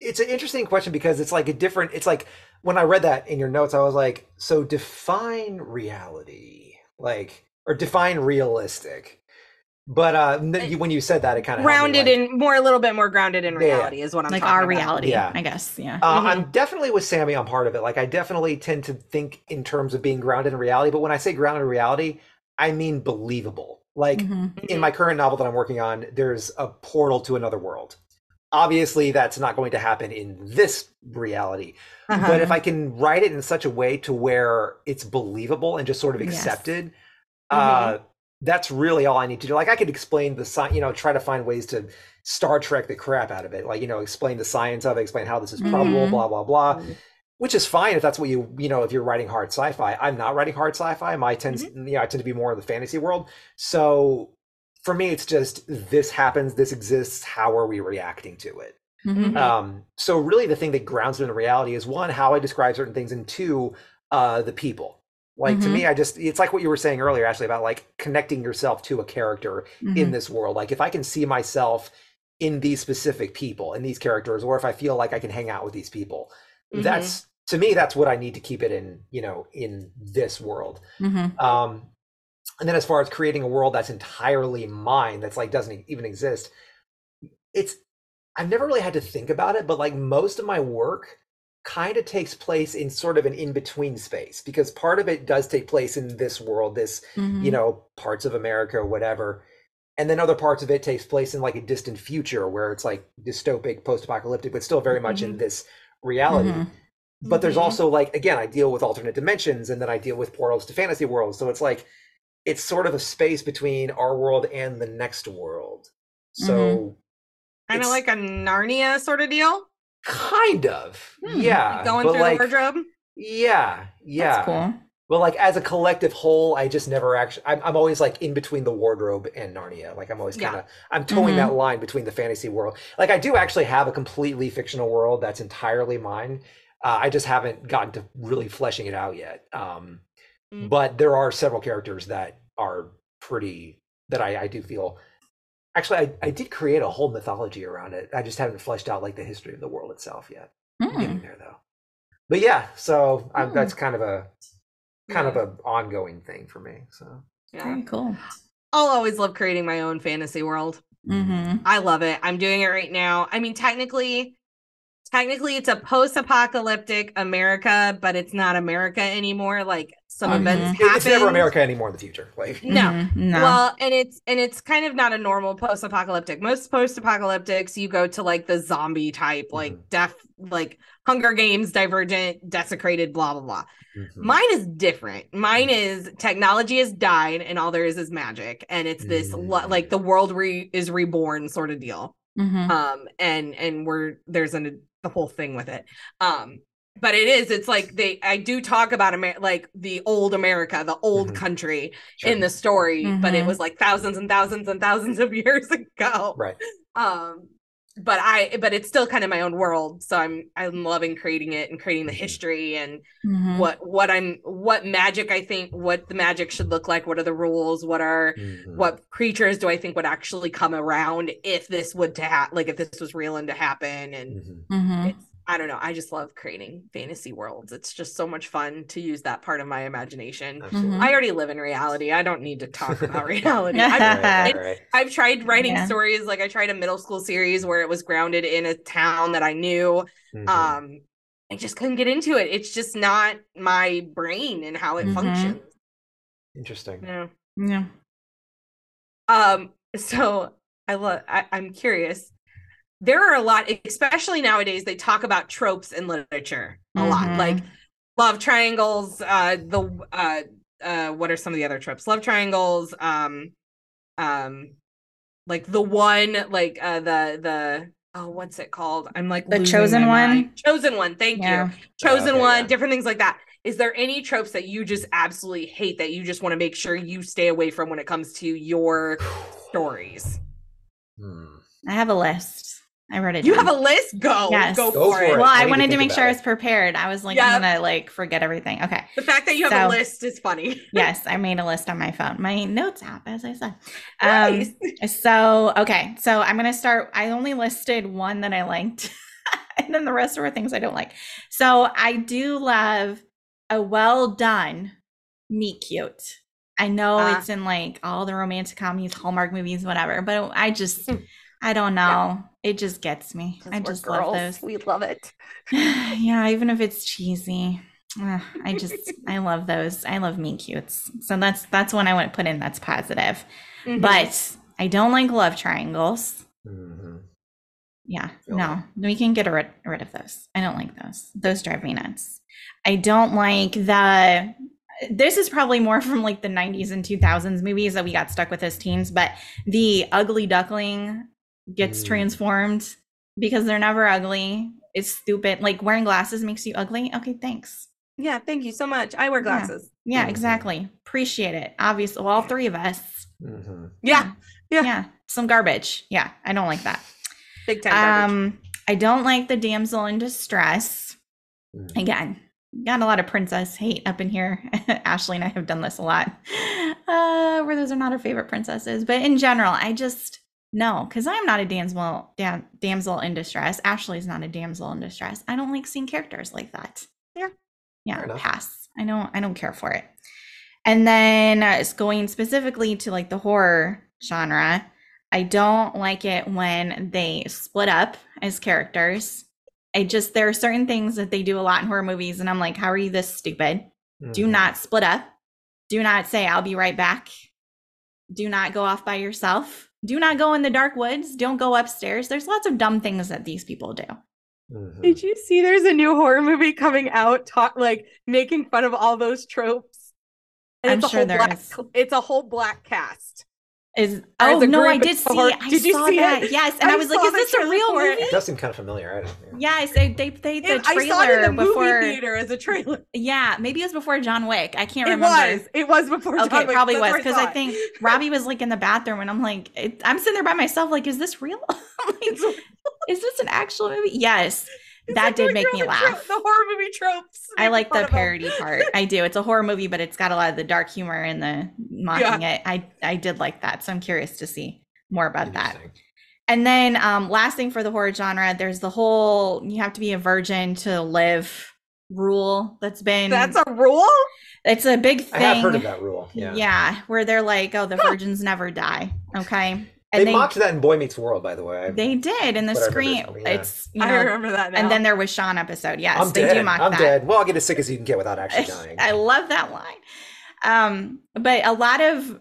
C: it's an interesting question because it's like a different it's like when i read that in your notes i was like so define reality like or define realistic but uh when you said that it kind of
A: grounded like, in more a little bit more grounded in reality yeah. is what i'm
B: like
A: our
B: about. reality yeah i guess yeah
C: uh, mm-hmm. i'm definitely with sammi on part of it like i definitely tend to think in terms of being grounded in reality but when i say grounded in reality i mean believable like mm-hmm. in mm-hmm. my current novel that i'm working on there's a portal to another world obviously that's not going to happen in this reality uh-huh. but if uh-huh. i can write it in such a way to where it's believable and just sort of accepted yes. uh mm-hmm. that's really all i need to do like i could explain the science you know try to find ways to star trek the crap out of it like you know explain the science of it explain how this is probable mm-hmm. blah blah blah mm-hmm. which is fine if that's what you you know if you're writing hard sci-fi i'm not writing hard sci-fi my tends mm-hmm. you know i tend to be more in the fantasy world so for me it's just this happens this exists how are we reacting to it mm-hmm. um, so really the thing that grounds it in reality is one how i describe certain things and two uh, the people like mm-hmm. to me i just it's like what you were saying earlier actually about like connecting yourself to a character mm-hmm. in this world like if i can see myself in these specific people in these characters or if i feel like i can hang out with these people mm-hmm. that's to me that's what i need to keep it in you know in this world
B: mm-hmm.
C: um and then as far as creating a world that's entirely mine that's like doesn't even exist it's i've never really had to think about it but like most of my work kind of takes place in sort of an in-between space because part of it does take place in this world this mm-hmm. you know parts of america or whatever and then other parts of it takes place in like a distant future where it's like dystopic post-apocalyptic but still very mm-hmm. much in mm-hmm. this reality mm-hmm. but there's mm-hmm. also like again i deal with alternate dimensions and then i deal with portals to fantasy worlds so it's like it's sort of a space between our world and the next world. So mm-hmm.
A: kind of like a Narnia sort of deal.
C: Kind of, hmm. yeah.
A: Going through like, the wardrobe.
C: Yeah, yeah.
B: That's cool.
C: But like as a collective whole, I just never actually. I'm, I'm always like in between the wardrobe and Narnia. Like I'm always kind of. Yeah. I'm towing mm-hmm. that line between the fantasy world. Like I do actually have a completely fictional world that's entirely mine. Uh, I just haven't gotten to really fleshing it out yet. Um, mm. But there are several characters that are pretty that I, I do feel. Actually, I, I did create a whole mythology around it. I just haven't fleshed out like the history of the world itself yet. Mm. Getting there though. But yeah, so mm. that's kind of a kind yeah. of an ongoing thing for me. So
B: yeah. Very cool.
A: I'll always love creating my own fantasy world. Mm-hmm. I love it. I'm doing it right now. I mean, technically, technically it's a post-apocalyptic America, but it's not America anymore. Like some mm-hmm. events happen.
C: It's never America anymore in the future. Like
A: no. Mm-hmm. no. Well, and it's and it's kind of not a normal post-apocalyptic. Most post-apocalyptics, you go to like the zombie type, like mm-hmm. death, like Hunger Games, Divergent, desecrated, blah blah blah. Mm-hmm. Mine is different. Mine mm-hmm. is technology has died, and all there is is magic, and it's this like the world re- is reborn sort of deal. Mm-hmm. Um, and and we're there's an the whole thing with it. Um, but it is it's like they i do talk about Amer- like the old america the old mm-hmm. country sure. in the story mm-hmm. but it mm-hmm. was like thousands and thousands and thousands of years ago
C: right
A: um but i but it's still kind of my own world so i'm i'm loving creating it and creating the mm-hmm. history and mm-hmm. what what i'm what magic i think what the magic should look like what are the rules what are mm-hmm. what creatures do i think would actually come around if this would to ha- like if this was real and to happen and it's I don't know. I just love creating fantasy worlds. It's just so much fun to use that part of my imagination. Mm-hmm. I already live in reality. I don't need to talk about reality. I've, right, right. I've, tried writing yeah. stories. Like I tried a middle school series where it was grounded in a town that I knew. Mm-hmm. Um, I just couldn't get into it. It's just not my brain and how it mm-hmm. functions.
C: Interesting.
B: Yeah. Yeah.
A: Um. So I love. I'm curious there are a lot, especially nowadays, they talk about tropes in literature a mm-hmm. lot, like love triangles. Uh, the uh, uh, what are some of the other tropes? Love triangles. Um, um, like the one, like uh, the the oh, what's it called? I'm like
B: the chosen one.
A: Mind. Chosen one. Thank yeah. you. Chosen okay, one. Yeah. Different things like that. Is there any tropes that you just absolutely hate that you just want to make sure you stay away from when it comes to your stories?
B: Hmm. I have a list. I wrote it.
A: You down. have a list? Go. Yes. Go, go for, it.
B: it. Well, I, I wanted to, to make sure it. I was prepared. I was like, yep. I'm gonna like forget everything. Okay.
A: The fact that you have so, a list is funny.
B: yes, I made a list on my phone, my notes app, as I said. Um, nice. so okay, so I'm gonna start. I only listed one that I liked, and then the rest were things I don't like. So I do love a well done meet cute. I know uh, it's in like all the romantic comedies, Hallmark movies, whatever, but I just. Hmm. I don't know. Yeah. It just gets me. I just girls. love those.
A: We love it.
B: yeah, even if it's cheesy. Uh, I just I love those. I love meet cutes. So that's that's one I want to put in that's positive. Mm-hmm. But I don't like love triangles. Mm-hmm. Yeah, no, we can get rid, rid of those. I don't like those. Those drive me nuts. I don't like the this is probably more from like the 90s and 2000s movies that we got stuck with as teens, but the ugly duckling gets mm. transformed because they're never ugly. It's stupid. Like wearing glasses makes you ugly. Okay, thanks.
A: Yeah, thank you so much. I wear glasses.
B: Yeah, yeah mm-hmm. exactly. Appreciate it. Obviously, well, all three of us.
A: Mm-hmm. Yeah.
B: yeah. Yeah. Some garbage. Yeah, I don't like that.
A: Big time. Garbage. Um,
B: I don't like the damsel in distress. Mm. Again, got a lot of princess hate up in here. Ashley and I have done this a lot. Uh, where those are not our favorite princesses, but in general, I just no, because I'm not a damsel dam, damsel in distress. Ashley's not a damsel in distress. I don't like seeing characters like that.
A: Yeah.
B: Yeah. Pass. I don't I don't care for it. And then uh, it's going specifically to like the horror genre. I don't like it when they split up as characters. I just there are certain things that they do a lot in horror movies, and I'm like, how are you this stupid? Mm-hmm. Do not split up. Do not say I'll be right back. Do not go off by yourself do not go in the dark woods. Don't go upstairs. There's lots of dumb things that these people do.
A: Mm-hmm. Did you see there's a new horror movie coming out talk like making fun of all those tropes?
B: And I'm it's sure there
A: black,
B: is.
A: It's a whole black cast.
B: Is oh no, I did see. Horror. I did you see that? It? Yes, and I, I was like, "Is this a real movie?"
C: It does seem kind of familiar. I don't,
B: yeah. Yes, they they played the trailer I saw it in the before
A: movie theater as a trailer.
B: Yeah, maybe it was before John Wick. I can't remember.
A: It was. It was before.
B: Okay,
A: John Wick.
B: probably was because I, I think Robbie was like in the bathroom, and I'm like, it, I'm sitting there by myself, like, is this real? like, is this an actual movie? Yes. That did make me laugh.
A: Tro- the horror movie tropes.
B: I like the parody part. I do. It's a horror movie, but it's got a lot of the dark humor and the mocking yeah. it. I I did like that, so I'm curious to see more about that. And then um last thing for the horror genre, there's the whole you have to be a virgin to live rule that's been
A: That's a rule?
B: It's a big thing. I
C: have heard of that rule. Yeah.
B: Yeah, where they're like, oh, the virgins never die. Okay.
C: And they, they, mocked that in Boy Meets World, by the way.
B: They did in the screen. Yeah. It's you know,
A: I remember that. Now.
B: And then there was Shawn episode. Yes,
C: I'm
B: they
C: dead.
B: do mock that.
C: I'm
B: that.
C: dead. Well, I'll get as sick as you can get without actually dying.
B: I love that line. Um, but a lot of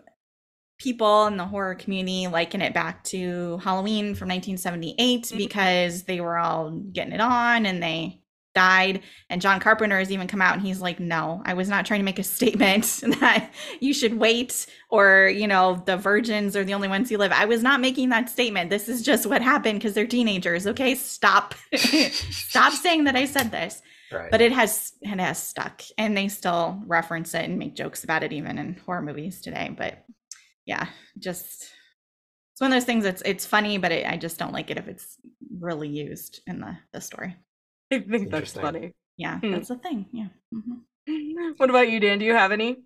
B: people in the horror community liken it back to Halloween from 1978 mm-hmm. because they were all getting it on and they died. And John Carpenter has even come out and he's like, no, I was not trying to make a statement that you should wait or, you know, the virgins are the only ones who live. I was not making that statement. This is just what happened because they're teenagers. Okay, stop. stop saying that I said this. Right. But it has it has stuck and they still reference it and make jokes about it even in horror movies today. But yeah, just it's one of those things that's it's funny, but it, I just don't like it if it's really used in the the story.
A: I think that's funny.
B: Yeah, hmm. that's a thing. Yeah.
A: Mm-hmm. What about you, Dan? Do you have any?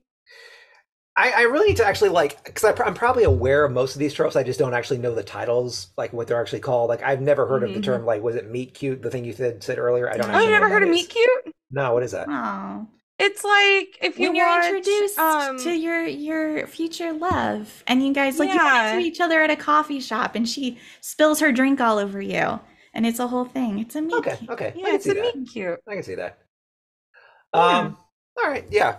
C: I, I really need to actually like because I'm probably aware of most of these tropes. I just don't actually know the titles, like what they're actually called. Like I've never heard mm-hmm. of the term. Like was it meet cute? The thing you said said earlier. I don't.
A: Oh, you never heard of meet cute?
C: No, what is that?
B: Oh.
A: It's like if you
B: when
A: you're
B: watch, introduced um, to your your future love, and you guys like
A: yeah.
B: you run into each other at a coffee shop, and she spills her drink all over you and it's a whole thing. It's a meet.
C: Okay,
B: cute.
C: okay,
A: yeah, it's a
C: that.
A: meet cute.
C: I can see that. Yeah. Um, all right, yeah.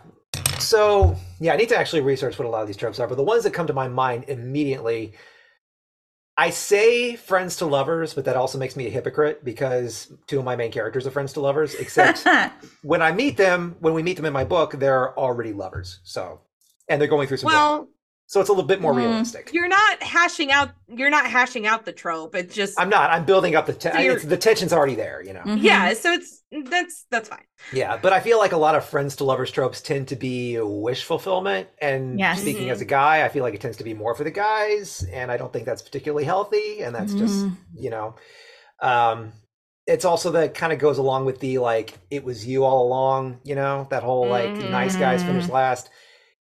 C: So yeah, I need to actually research what a lot of these tropes are, but the ones that come to my mind immediately. I say friends to lovers, but that also makes me a hypocrite because two of my main characters are friends to lovers. Except when I meet them, when we meet them in my book, they're already lovers. So, and they're going through some.
A: Well,
C: so it's a little bit more mm. realistic.
A: You're not hashing out. You're not hashing out the trope. It's just.
C: I'm not. I'm building up the. Te- so the tension's already there. You know.
A: Mm-hmm. Yeah. So it's that's that's fine.
C: Yeah, but I feel like a lot of friends to lovers tropes tend to be wish fulfillment. And yes. speaking mm-hmm. as a guy, I feel like it tends to be more for the guys, and I don't think that's particularly healthy. And that's mm-hmm. just you know, um, it's also that kind of goes along with the like it was you all along. You know that whole like nice guys finish mm-hmm. last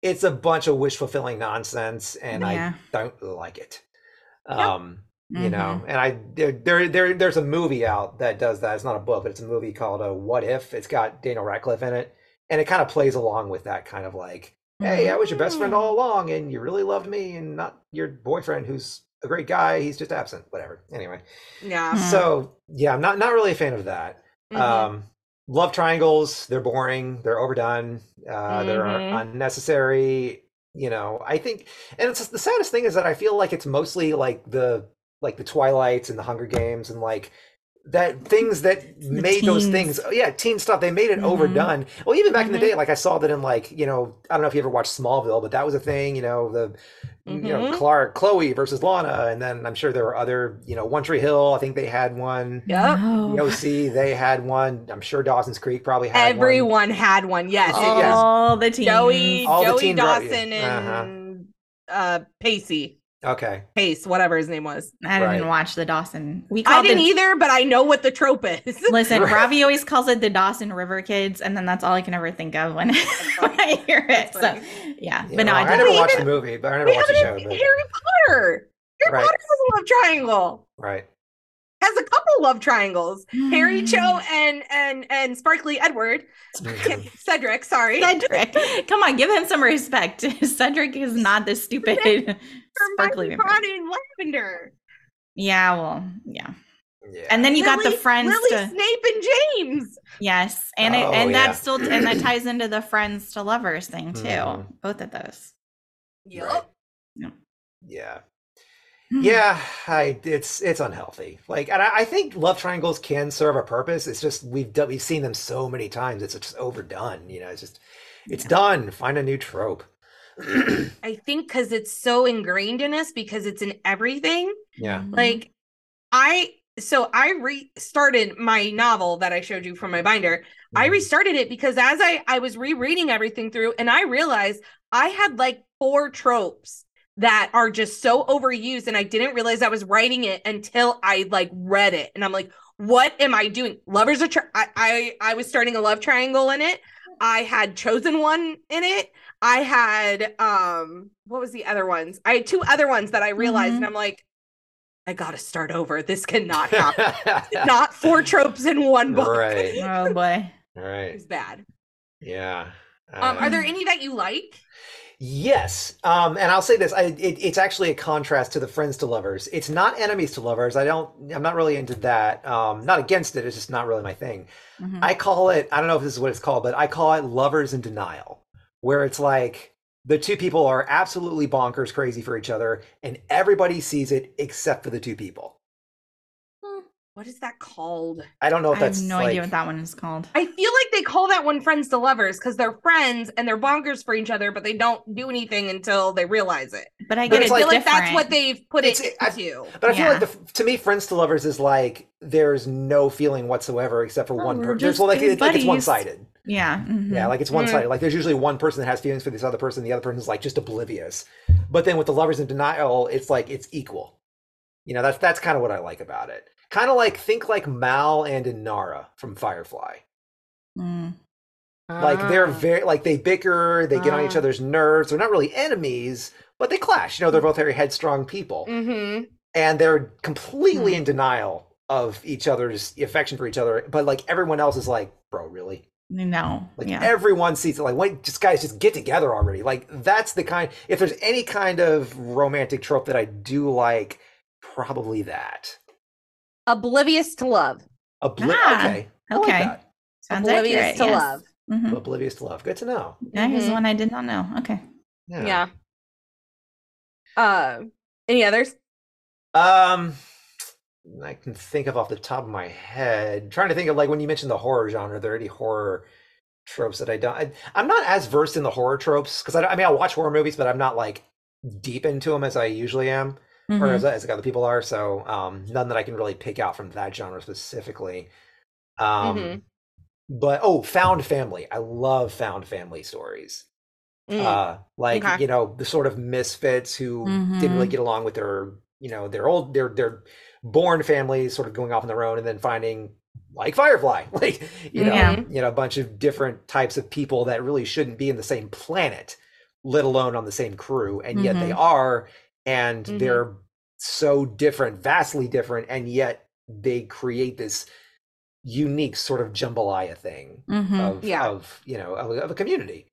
C: it's a bunch of wish fulfilling nonsense, and yeah. I don't like it. Yep. Um, mm-hmm. you know, mm-hmm. and I there there there's a movie out that does that. It's not a book, but it's a movie called a uh, What If. It's got Daniel Radcliffe in it, and it kind of plays along with that kind of like, hey, I was your best friend all mm. along, and you really loved me, and not your boyfriend who's a great guy. He's just absent. Whatever. Anyway.
A: Yeah.
C: So yeah, I'm not not really a fan of that. Mm-hmm. Um, love triangles they're boring they're overdone uh mm-hmm. they're unnecessary you know i think and it's the saddest thing is that i feel like it's mostly like the like the twilights and the hunger games and like that things that the made teens. those things yeah teen stuff they made it mm-hmm. overdone well even back mm-hmm. in the mm-hmm. day like i saw that in like you know i don't know if you ever watched smallville but that was a thing you know the mm-hmm. you know mm-hmm. clark chloe versus lana and then i'm sure there were other you know one tree hill i think they had one
A: yeah
C: the oc they had one i'm sure dawson's creek probably had
A: everyone
C: one.
A: had one yes
B: all yes. the teens
A: joey
C: all
A: joey
C: the
A: dawson and uh-huh. uh pacey
C: Okay.
A: Pace, whatever his name was.
B: I didn't right. watch the Dawson.
A: We I didn't it, either, but I know what the trope is.
B: Listen, right. Ravi always calls it the Dawson River Kids, and then that's all I can ever think of when, when I hear it. So yeah. yeah. But no,
C: well,
B: I,
C: I never watched the movie, but I never watched the show. But...
A: Harry Potter. Harry right. Potter has a love triangle.
C: Right
A: has a couple love triangles. Mm. Harry Cho and and and Sparkly Edward. Cedric, sorry.
B: Cedric. Come on, give him some respect. Cedric is not this stupid
A: sparkly Ron and Lavender.
B: Yeah, well, yeah. Yeah. And then you Lily, got the friends
A: Lily,
B: to
A: Snape and James.
B: Yes, and it, oh, and yeah. that still and that ties into the friends to lovers thing too. Mm. Both of those.
A: Yep. Right.
C: Yeah. Yeah. Hmm. yeah I, it's it's unhealthy like and I, I, think love triangles can serve a purpose it's just we've done, we've seen them so many times it's just overdone you know it's just it's yeah. done find a new trope
A: i think because it's so ingrained in us because it's in everything
C: yeah mm-hmm.
A: like i so i restarted my novel that i showed you from my binder mm-hmm. i restarted it because as i i was rereading everything through and i realized i had like four tropes that are just so overused and I didn't realize I was writing it until I like read it and I'm like what am I doing? Lovers are. Tri- I, I I was starting a love triangle in it. I had chosen one in it. I had um what was the other ones? I had two other ones that I realized mm-hmm. and I'm like I got to start over. This cannot happen. Not four tropes in one book.
C: Right.
B: oh boy.
C: Right.
A: It's bad.
C: Yeah.
A: Um, are there um, any that you like?
C: Yes, um, and I'll say this: I, it, it's actually a contrast to the friends to lovers. It's not enemies to lovers. I don't. I'm not really into that. Um, not against it. It's just not really my thing. Mm-hmm. I call it. I don't know if this is what it's called, but I call it lovers in denial, where it's like the two people are absolutely bonkers crazy for each other, and everybody sees it except for the two people hmm,
A: what is that called?
C: I don't know if that's.
B: I have no
C: like...
B: idea what that one is called.
A: I feel like they call that one friends to lovers because they're friends and they're bonkers for each other, but they don't do anything until they realize it.
B: But I get
A: but it. I feel like that's what they've put it's, it
C: to. But I feel like the, to me, friends to lovers is like there's no feeling whatsoever except for oh, one person. There's well, like, it, like it's one sided.
B: Yeah.
C: Mm-hmm. Yeah, like it's one sided. Mm-hmm. Like there's usually one person that has feelings for this other person, the other person's like just oblivious. But then with the lovers in denial, it's like it's equal. You know, that's that's kind of what I like about it kind of like think like Mal and Inara from Firefly. Mm. Like they're ah. very like they bicker, they get on each ah. other's nerves. They're not really enemies, but they clash. You know, they're both very headstrong people,
A: mm-hmm.
C: and they're completely mm. in denial of each other's affection for each other. But like everyone else is like, bro, really?
B: No,
C: like yeah. everyone sees it. Like, wait, just guys, just get together already. Like that's the kind. If there's any kind of romantic trope that I do like, probably that.
A: Oblivious to love.
C: Obli- ah, okay.
B: okay. Like
A: Sounds Oblivious accurate, to yes. love.
C: Mm-hmm. Oblivious to love. Good to know.
B: Yeah, here's mm-hmm. one I did not know. Okay.
A: Yeah. yeah. Uh, any others?
C: Um, I can think of off the top of my head. trying to think of like when you mentioned the horror genre. Are there any horror tropes that I don't? I, am not as versed in the horror tropes because I, I mean I watch horror movies, but I'm not like deep into them as I usually am mm-hmm. or as, as other people are. So um, none that I can really pick out from that genre specifically. Um, mm-hmm. But oh, found family. I love found family stories. Mm. Uh, like okay. you know the sort of misfits who mm-hmm. didn't really mm-hmm. get along with their you know their old their their born families, sort of going off on their own, and then finding like Firefly, like you know yeah. you know a bunch of different types of people that really shouldn't be in the same planet let alone on the same crew and yet mm-hmm. they are and mm-hmm. they're so different, vastly different, and yet they create this unique sort of jambalaya thing mm-hmm. of, yeah. of you know of, of a community.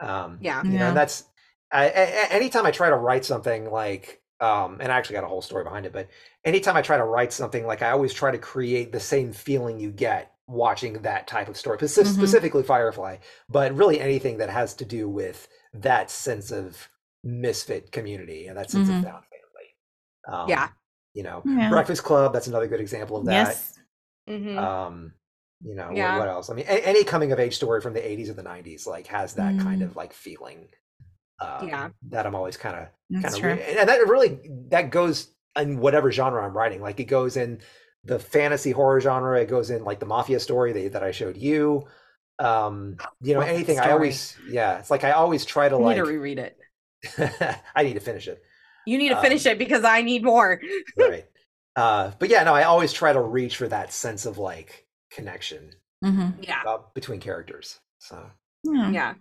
C: Um,
A: yeah,
C: you
A: yeah.
C: know, and that's I, I, anytime I try to write something like um, and I actually got a whole story behind it, but anytime I try to write something, like I always try to create the same feeling you get watching that type of story, mm-hmm. specifically Firefly, but really anything that has to do with that sense of misfit community and that sense mm-hmm. of found family.
A: Um, yeah.
C: You know, yeah. Breakfast Club, that's another good example of that.
B: Yes.
A: Mm-hmm.
C: Um, you know, yeah. what, what, else? I mean, a- any coming of age story from the 80s or the 90s like has that mm. kind of like feeling.
A: Uh, yeah.
C: That I'm always kind of kind of and that really that goes in whatever genre I'm writing. Like it goes in the fantasy horror genre, it goes in like the mafia story that, that I showed you um you know anything i always yeah it's like i always try to
A: I
C: like
A: need to reread it
C: I need to finish it.
A: You need to finish um, it because I need more.
C: right. Uh, but yeah, no, I always try to reach for that sense of like connection.
A: Mm-hmm. Yeah.
C: Uh, between characters. So
A: yeah. yeah.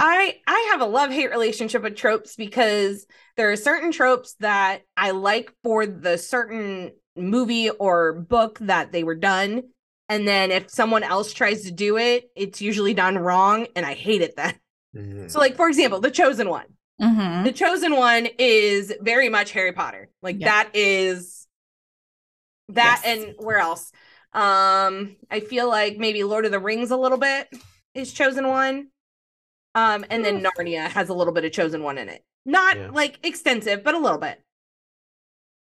A: I I have a love hate relationship with tropes because there are certain tropes that I like for the certain movie or book that they were done. And then if someone else tries to do it, it's usually done wrong and I hate it then. Mm-hmm. So, like, for example, The Chosen One. Mm-hmm. The Chosen One is very much Harry Potter. Like yeah. that is that yes. and where else? Um, I feel like maybe Lord of the Rings a little bit is Chosen One. Um, and then Narnia has a little bit of Chosen One in it. Not yeah. like extensive, but a little bit.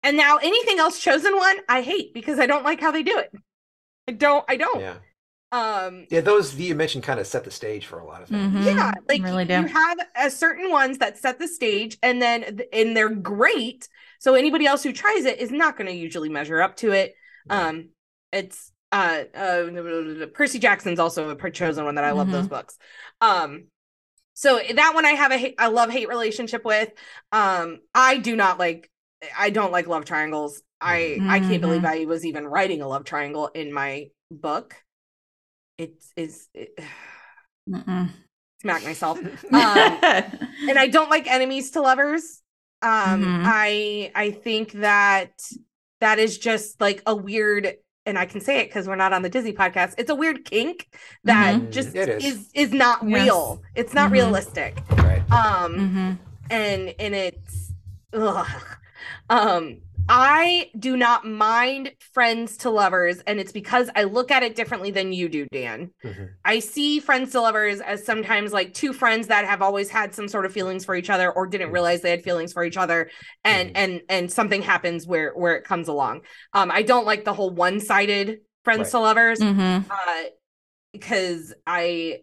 A: And now anything else Chosen One, I hate because I don't like how they do it. I don't. I don't.
C: Yeah
A: um
C: yeah those that you mentioned kind of set the stage for a lot of things
A: mm-hmm. yeah like really you have a certain ones that set the stage and then and they're great so anybody else who tries it is not going to usually measure up to it um it's uh uh percy jackson's also a chosen one that i love mm-hmm. those books um so that one i have a I love hate relationship with um i do not like I don't like love triangles. I
B: Mm-hmm.
A: I can't believe I was even writing a love triangle in my book. It is it, smack myself. Um, and I don't like enemies to lovers. Um,
B: Mhm.
A: I I think that that is just like a weird, and I can say it because we're not on the Disney podcast. It's a weird kink that
C: Mhm.
A: just
C: It is.
A: is is not
B: Yes.
A: real. It's not
B: Mhm.
A: realistic.
C: Right.
A: Um,
B: Mhm.
A: and and it's ugh. um I do not mind friends to lovers, and it's because I look at it differently than you do, Dan.
C: Mhm.
A: I see friends to lovers as sometimes like two friends that have always had some sort of feelings for each other or didn't
C: Mhm.
A: realize they had feelings for each other and
C: Mhm.
A: and and something happens where where it comes along. Um I don't like the whole one-sided friends
C: Right.
A: to lovers
B: Mhm.
A: uh because I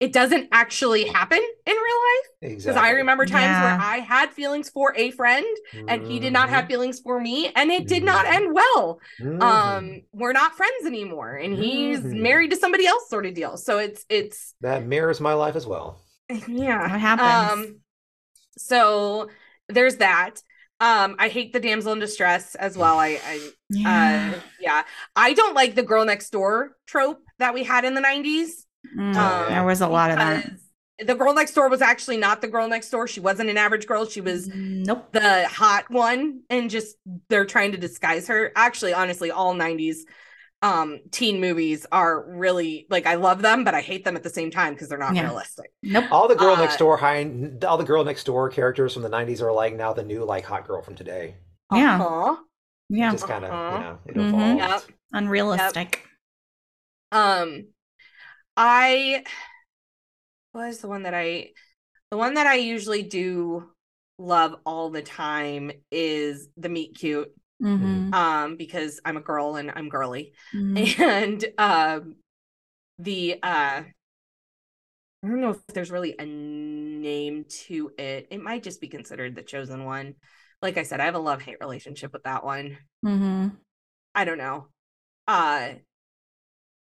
A: it doesn't actually happen in real life because
C: Exactly.
A: I remember times
B: Yeah.
A: where I had feelings for a friend and he did not
C: Mm-hmm.
A: have feelings for me and it did not
C: Mhm.
A: end well
C: Mhm.
A: um we're not friends anymore and he's
C: Mhm.
A: married to somebody else sort of deal so it's it's
C: that mirrors my life as well.
A: yeah
B: What happens?
A: um so there's that um i hate the damsel in distress as well i i
B: yeah.
A: uh yeah i don't like the girl next door trope that we had in the 90s
B: Mm,
C: um,
B: there was a lot of that.
A: the girl next door was actually not the girl next door she wasn't an average girl she was
B: Nope.
A: the hot one and just they're trying to disguise her actually honestly all 90s um teen movies are really like i love them but i hate them at the same time because they're not
B: Yeah.
A: realistic
B: Nope.
C: All the girl
A: Uh,
C: next door high, all the girl next door characters from the '90s are like now the new like hot girl from today.
B: Yeah.
A: uh-huh.
B: Yeah.
C: just kind of
A: Uh-huh.
C: you know it
B: Mhm.
C: evolved.
A: Yep.
B: Unrealistic.
A: um i what is the one that i the one that i usually do love all the time is the meet cute
B: Mhm.
A: um because i'm a girl and i'm girly
B: Mhm.
A: and um the uh I don't know if there's really a name to it. It might just be considered the chosen one. Like I said, I have a love hate relationship with that one.
B: Mm-hmm.
A: I don't know. Uh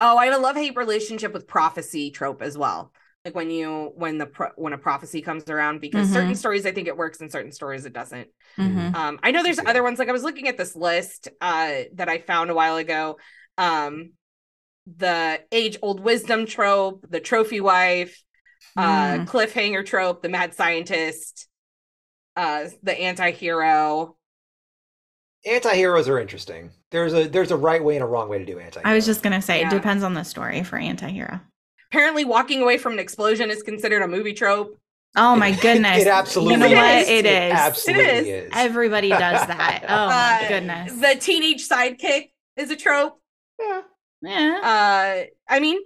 A: oh, I have a love hate relationship with prophecy trope as well. Like when you when the pro- when a prophecy comes around, because certain
B: Mhm.
A: stories I think it works and certain stories it doesn't.
B: Mhm.
A: Um, I know there's other ones. Like I was looking at this list uh, that I found a while ago. Um, the age old wisdom trope, the trophy wife, uh,
B: Mm.
A: cliffhanger trope, the mad scientist, uh, the anti-hero.
C: Anti-heroes are interesting. There's a there's a right way and a wrong way to do anti.
B: I was just gonna say
A: Yeah.
B: it depends on the story for anti-hero.
A: Apparently, walking away from an explosion is considered a movie trope.
B: Oh my goodness.
C: It absolutely
B: You know what?
A: is.
B: It is.
C: absolutely
A: is.
C: is.
B: Everybody does that. Oh my
A: Uh,
B: goodness.
A: The teenage sidekick is a trope.
C: Yeah.
B: yeah.
A: Uh, I mean,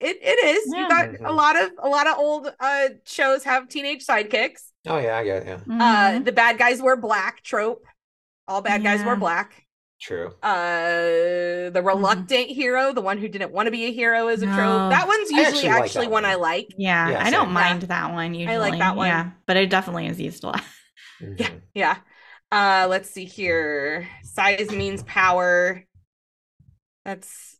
A: it it is.
B: Yeah.
A: You got a
C: Mhm.
A: lot of a lot of old uh shows have teenage sidekicks.
C: Oh yeah, I get it. Yeah,
A: Uh,
B: Mhm.
A: the bad guys wear black trope. All bad guys wear black.
C: True.
A: Uh, the reluctant hero, the one who didn't want to be a hero, is a
B: No.
A: trope. That one's
C: I
A: usually
C: actually
A: actually,
C: like that
A: one,
C: one.
A: I like.
B: yeah,
C: Yeah,
B: I don't
C: same.
B: mind that one usually.
A: I like that one.
B: Yeah, but it definitely is used a lot.
A: Yeah.
C: Mhm.
A: Yeah. Uh, let's see here. Size means power. That's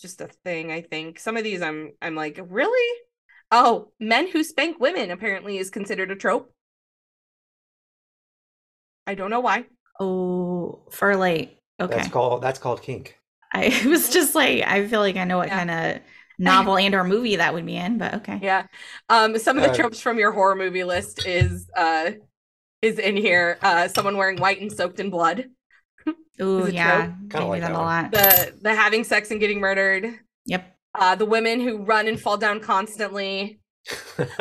A: just a thing, I think. Some of these I'm I'm like, really? Oh, men who spank women apparently is considered a trope. I don't know why.
B: Oh, for like okay.
C: That's called that's called kink.
B: I was just like, I feel like I know what
A: Yeah.
B: kind of novel and or movie that would be in, but okay.
A: Yeah. Um some of the
C: Uh,
A: tropes from your horror movie list is uh is in here. Uh someone wearing white and soaked in blood.
B: Ooh, yeah,
C: Kinda like
B: that
C: that
B: a lot.
A: The the having sex and getting murdered.
B: Yep,
A: Uh the women who run and fall down constantly.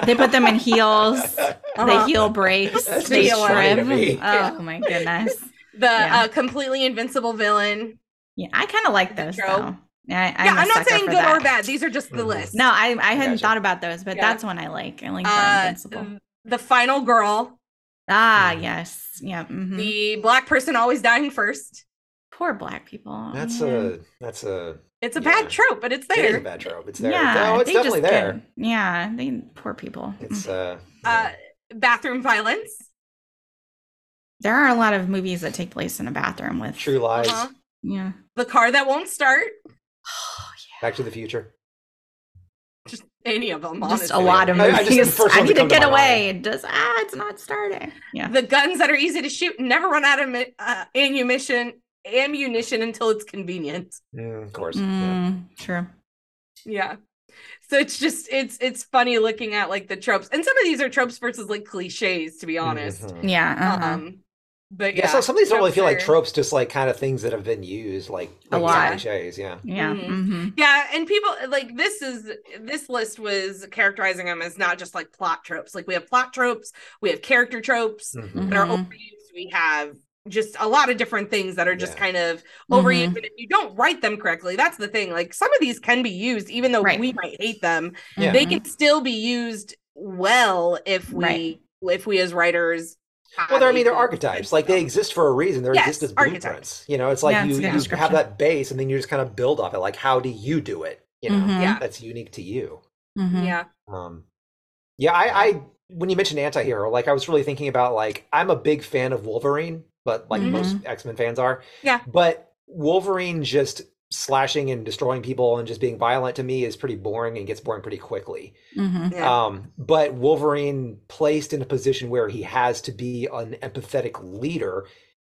B: they put them in heels.
A: Uh-huh.
B: The heel breaks.
C: That's
B: they
A: just
C: funny to
B: Oh my goodness.
A: The
B: Yeah.
A: uh completely invincible villain.
B: Yeah, I kind of like those
A: trope.
B: though. Yeah, I,
A: yeah,
B: I'm,
A: not saying good
B: that.
A: or bad. These are just the
C: Mhm.
A: list.
B: No, I I hadn't
C: Gotcha.
B: thought about those, but
A: Yeah.
B: that's one I like. I like the
A: uh,
B: invincible.
A: the final girl,
B: Ah, yes, yeah. mhm.
A: the black person always dying first.
B: Poor black people.
C: That's
B: yeah.
C: a that's a
A: It's a
C: Yeah.
A: bad trope, but it's there.
C: it is a
A: there.
C: bad trope. It's there.
B: Yeah,
C: oh, it's
B: they
C: definitely
B: just
C: there.
B: get- yeah, they poor people.
C: It's uh,
A: Uh, bathroom violence.
B: There are a lot of movies that take place in a bathroom with
C: True Lies,
A: Uh-huh.
B: Yeah.
A: The car that won't start.
C: Back to the Future.
A: Just any of them.
B: Just a lot of movies. I, I, I need to, to get away. Mind. Just ah, it's not starting. Yeah.
A: The guns that are easy to shoot never run out of uh, ammunition. Ammunition until it's convenient.
C: Mm, of course.
B: Mm, yeah. True.
A: Yeah. So it's just it's it's funny looking at like the tropes, and some of these are tropes versus like cliches, to be honest.
B: Mm-hmm. Yeah. Uh-huh.
A: Um, but yeah,
C: yeah, so some of these don't really feel are... like tropes, just like kind of things that have been used, like, like a lot cliches. Yeah,
B: yeah, mm-hmm.
A: Mm-hmm. yeah. And people like this is this list was characterizing them as not just like plot tropes. Like we have plot tropes, we have character tropes mm-hmm. that are mm-hmm. overused. We have just a lot of different things that are just yeah. kind of overused. Mm-hmm. And if you don't write them correctly, that's the thing. Like some of these can be used, even though right. we might hate them, yeah. they can still be used well if we right. if we as writers
C: well, I mean, they're archetypes. Like they exist for a reason. They yes, exist as blueprints. Archetypes. You know, it's like yeah, you, you have that base, and then you just kind of build off it. Like, how do you do it? You know, mm-hmm.
A: yeah,
C: that's unique to you.
A: Mm-hmm. Yeah.
C: Um, yeah. I, I when you mentioned anti-hero, like I was really thinking about like I'm a big fan of Wolverine, but like mm-hmm. most X Men fans are.
A: Yeah.
C: But Wolverine just slashing and destroying people and just being violent to me is pretty boring and gets boring pretty quickly.
B: Mm-hmm.
C: Yeah. Um, but Wolverine placed in a position where he has to be an empathetic leader,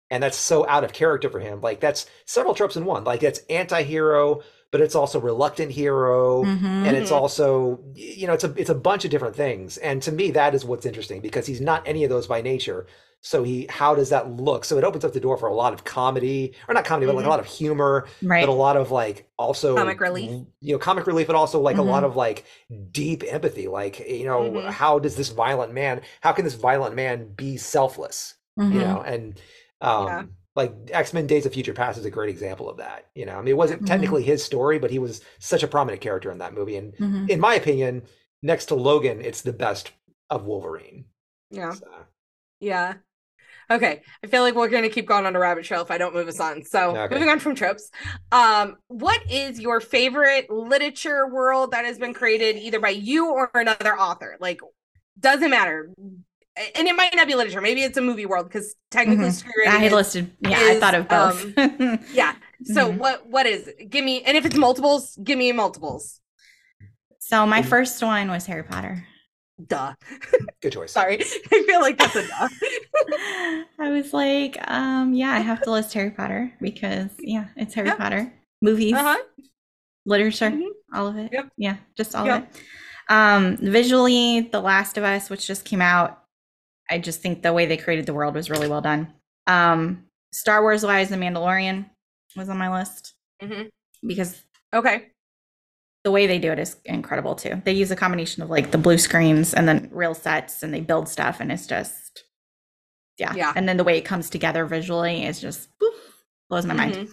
C: and that's so out of character for him. Like that's several tropes in one. Like that's anti-hero, but it's also reluctant hero, mm-hmm. and it's also you know it's a it's a bunch of different things. And to me, that is what's interesting because he's not any of those by nature. So he, how does that look? So it opens up the door for a lot of comedy, or not comedy, mm-hmm. but like a mm-hmm. lot of humor,
B: right.
C: but a lot of like also
A: comic relief.
C: You know, comic relief, but also like mm-hmm. a lot mm-hmm. of like deep empathy. Like you know, mm-hmm. how does this violent man? How can this violent man be selfless? You mm-hmm. know, and um, yeah. like X Men: Days of Future Past is a great example of that. You know, I mean, it wasn't technically his story, but he was such a prominent character in that movie, and in my opinion, next to Logan, it's the best of Wolverine.
A: Yeah. So. Yeah. Okay, I feel like we're going to keep going on a rabbit trail if I don't move us on. So, okay. moving on from tropes, um, what is your favorite literature world that has been created either by you or another author? Like, doesn't matter. And it might not be literature. Maybe it's a movie world because technically,
B: mm-hmm. I had listed. Yeah, is, I thought of both.
A: um, yeah. So mm-hmm. what what is? Give me, and if it's multiples, give me multiples.
B: So my first one was Harry Potter.
A: Duh.
C: Good choice.
A: Sorry. I feel like that's a duh.
B: I was like, um, yeah, I have to list Harry Potter because yeah, it's Harry yep. Potter. Movies, uh-huh. literature, mm-hmm. all of it. Yep. Yeah, just all yep. of it. Um, visually, The Last of Us, which just came out, I just think the way they created the world was really well done. Um, Star Wars wise, The Mandalorian was on my list
A: mm-hmm.
B: because
A: okay,
B: the way they do it is incredible too. They use a combination of like the blue screens and then real sets and they build stuff and it's just yeah.
A: Yeah.
B: And then the way it comes together visually is just woof, blows my mm-hmm. mind.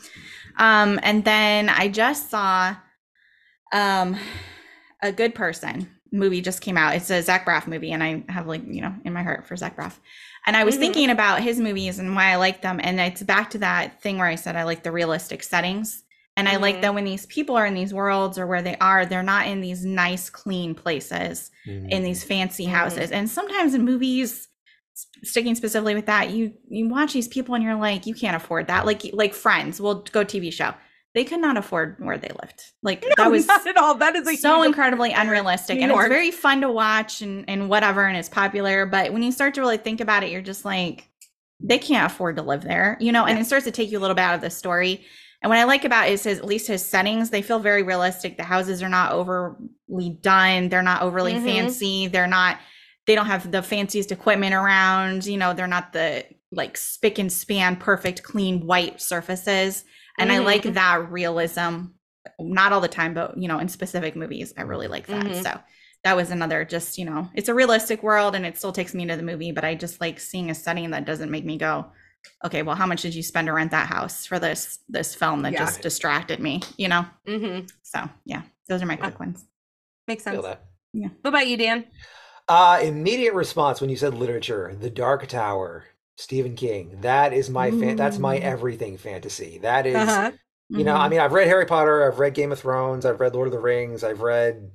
B: Um and then I just saw um a good person movie just came out. It's a Zach Braff movie and I have like, you know, in my heart for Zach Braff. And I was mm-hmm. thinking about his movies and why I like them and it's back to that thing where I said I like the realistic settings and mm-hmm. I like mm-hmm. that when these people are in these worlds or where they are, they're not in these nice, clean places, mm-hmm. in these fancy mm-hmm. houses. Mm-hmm. And sometimes in movies, sticking specifically with that, you you watch these people and you're like, you can't afford that. Like like Friends, we'll go TV show. They could not afford where they lived. Like no, that was
A: not at all. That is
B: so incredibly unrealistic, and it's very fun to watch and and whatever, and it's popular. But when you start to really think about it, you're just like, they can't afford to live there, you know. Yeah. And it starts to take you a little bit out of the story. And what I like about is his at least his settings, they feel very realistic. The houses are not overly done, they're not overly mm-hmm. fancy, they're not they don't have the fanciest equipment around, you know, they're not the like spick and span perfect clean white surfaces. And mm-hmm. I like mm-hmm. that realism. Not all the time, but you know, in specific movies, I really like that. Mm-hmm. So that was another just, you know, it's a realistic world and it still takes me into the movie, but I just like seeing a setting that doesn't make me go, okay well how much did you spend to rent that house for this this film that yeah. just distracted me you know?
A: Mm-hmm.
B: so yeah those are my quick ones.
A: makes sense.
B: yeah.
A: What about you dan?
C: Uh immediate response when you said literature the dark tower stephen king. That is my fan that's my everything fantasy. That is, uh-huh. you know mm-hmm. i mean i've read harry potter i've read game of thrones i've read lord of the rings i've read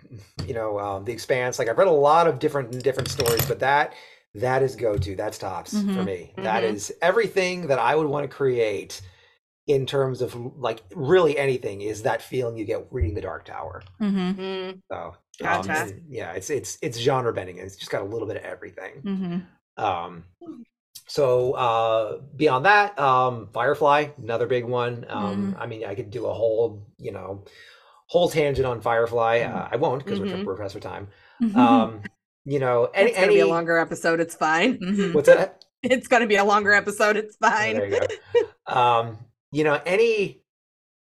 C: you know um, the expanse. Like i've read a lot of different different stories but that that is go to. That's tops mm-hmm. for me. Mm-hmm. That is everything that I would want to create in terms of like really anything is that feeling you get reading the Dark Tower.
B: Mm-hmm.
C: So Um, yeah, it's it's it's genre bending. It's just got a little bit of everything. Mm-hmm. Um, so uh, beyond that, um, Firefly, another big one. Um, mm-hmm. I mean, I could do a whole, you know, whole tangent on Firefly. Uh, mm-hmm. I won't because mm-hmm. we're professor time. Mm-hmm. Um, you know,
A: any, it's gonna any... be a longer episode. It's fine.
C: Mm-hmm. What's that?
A: It's gonna be a longer episode. It's fine. Oh, you
C: um, you know, any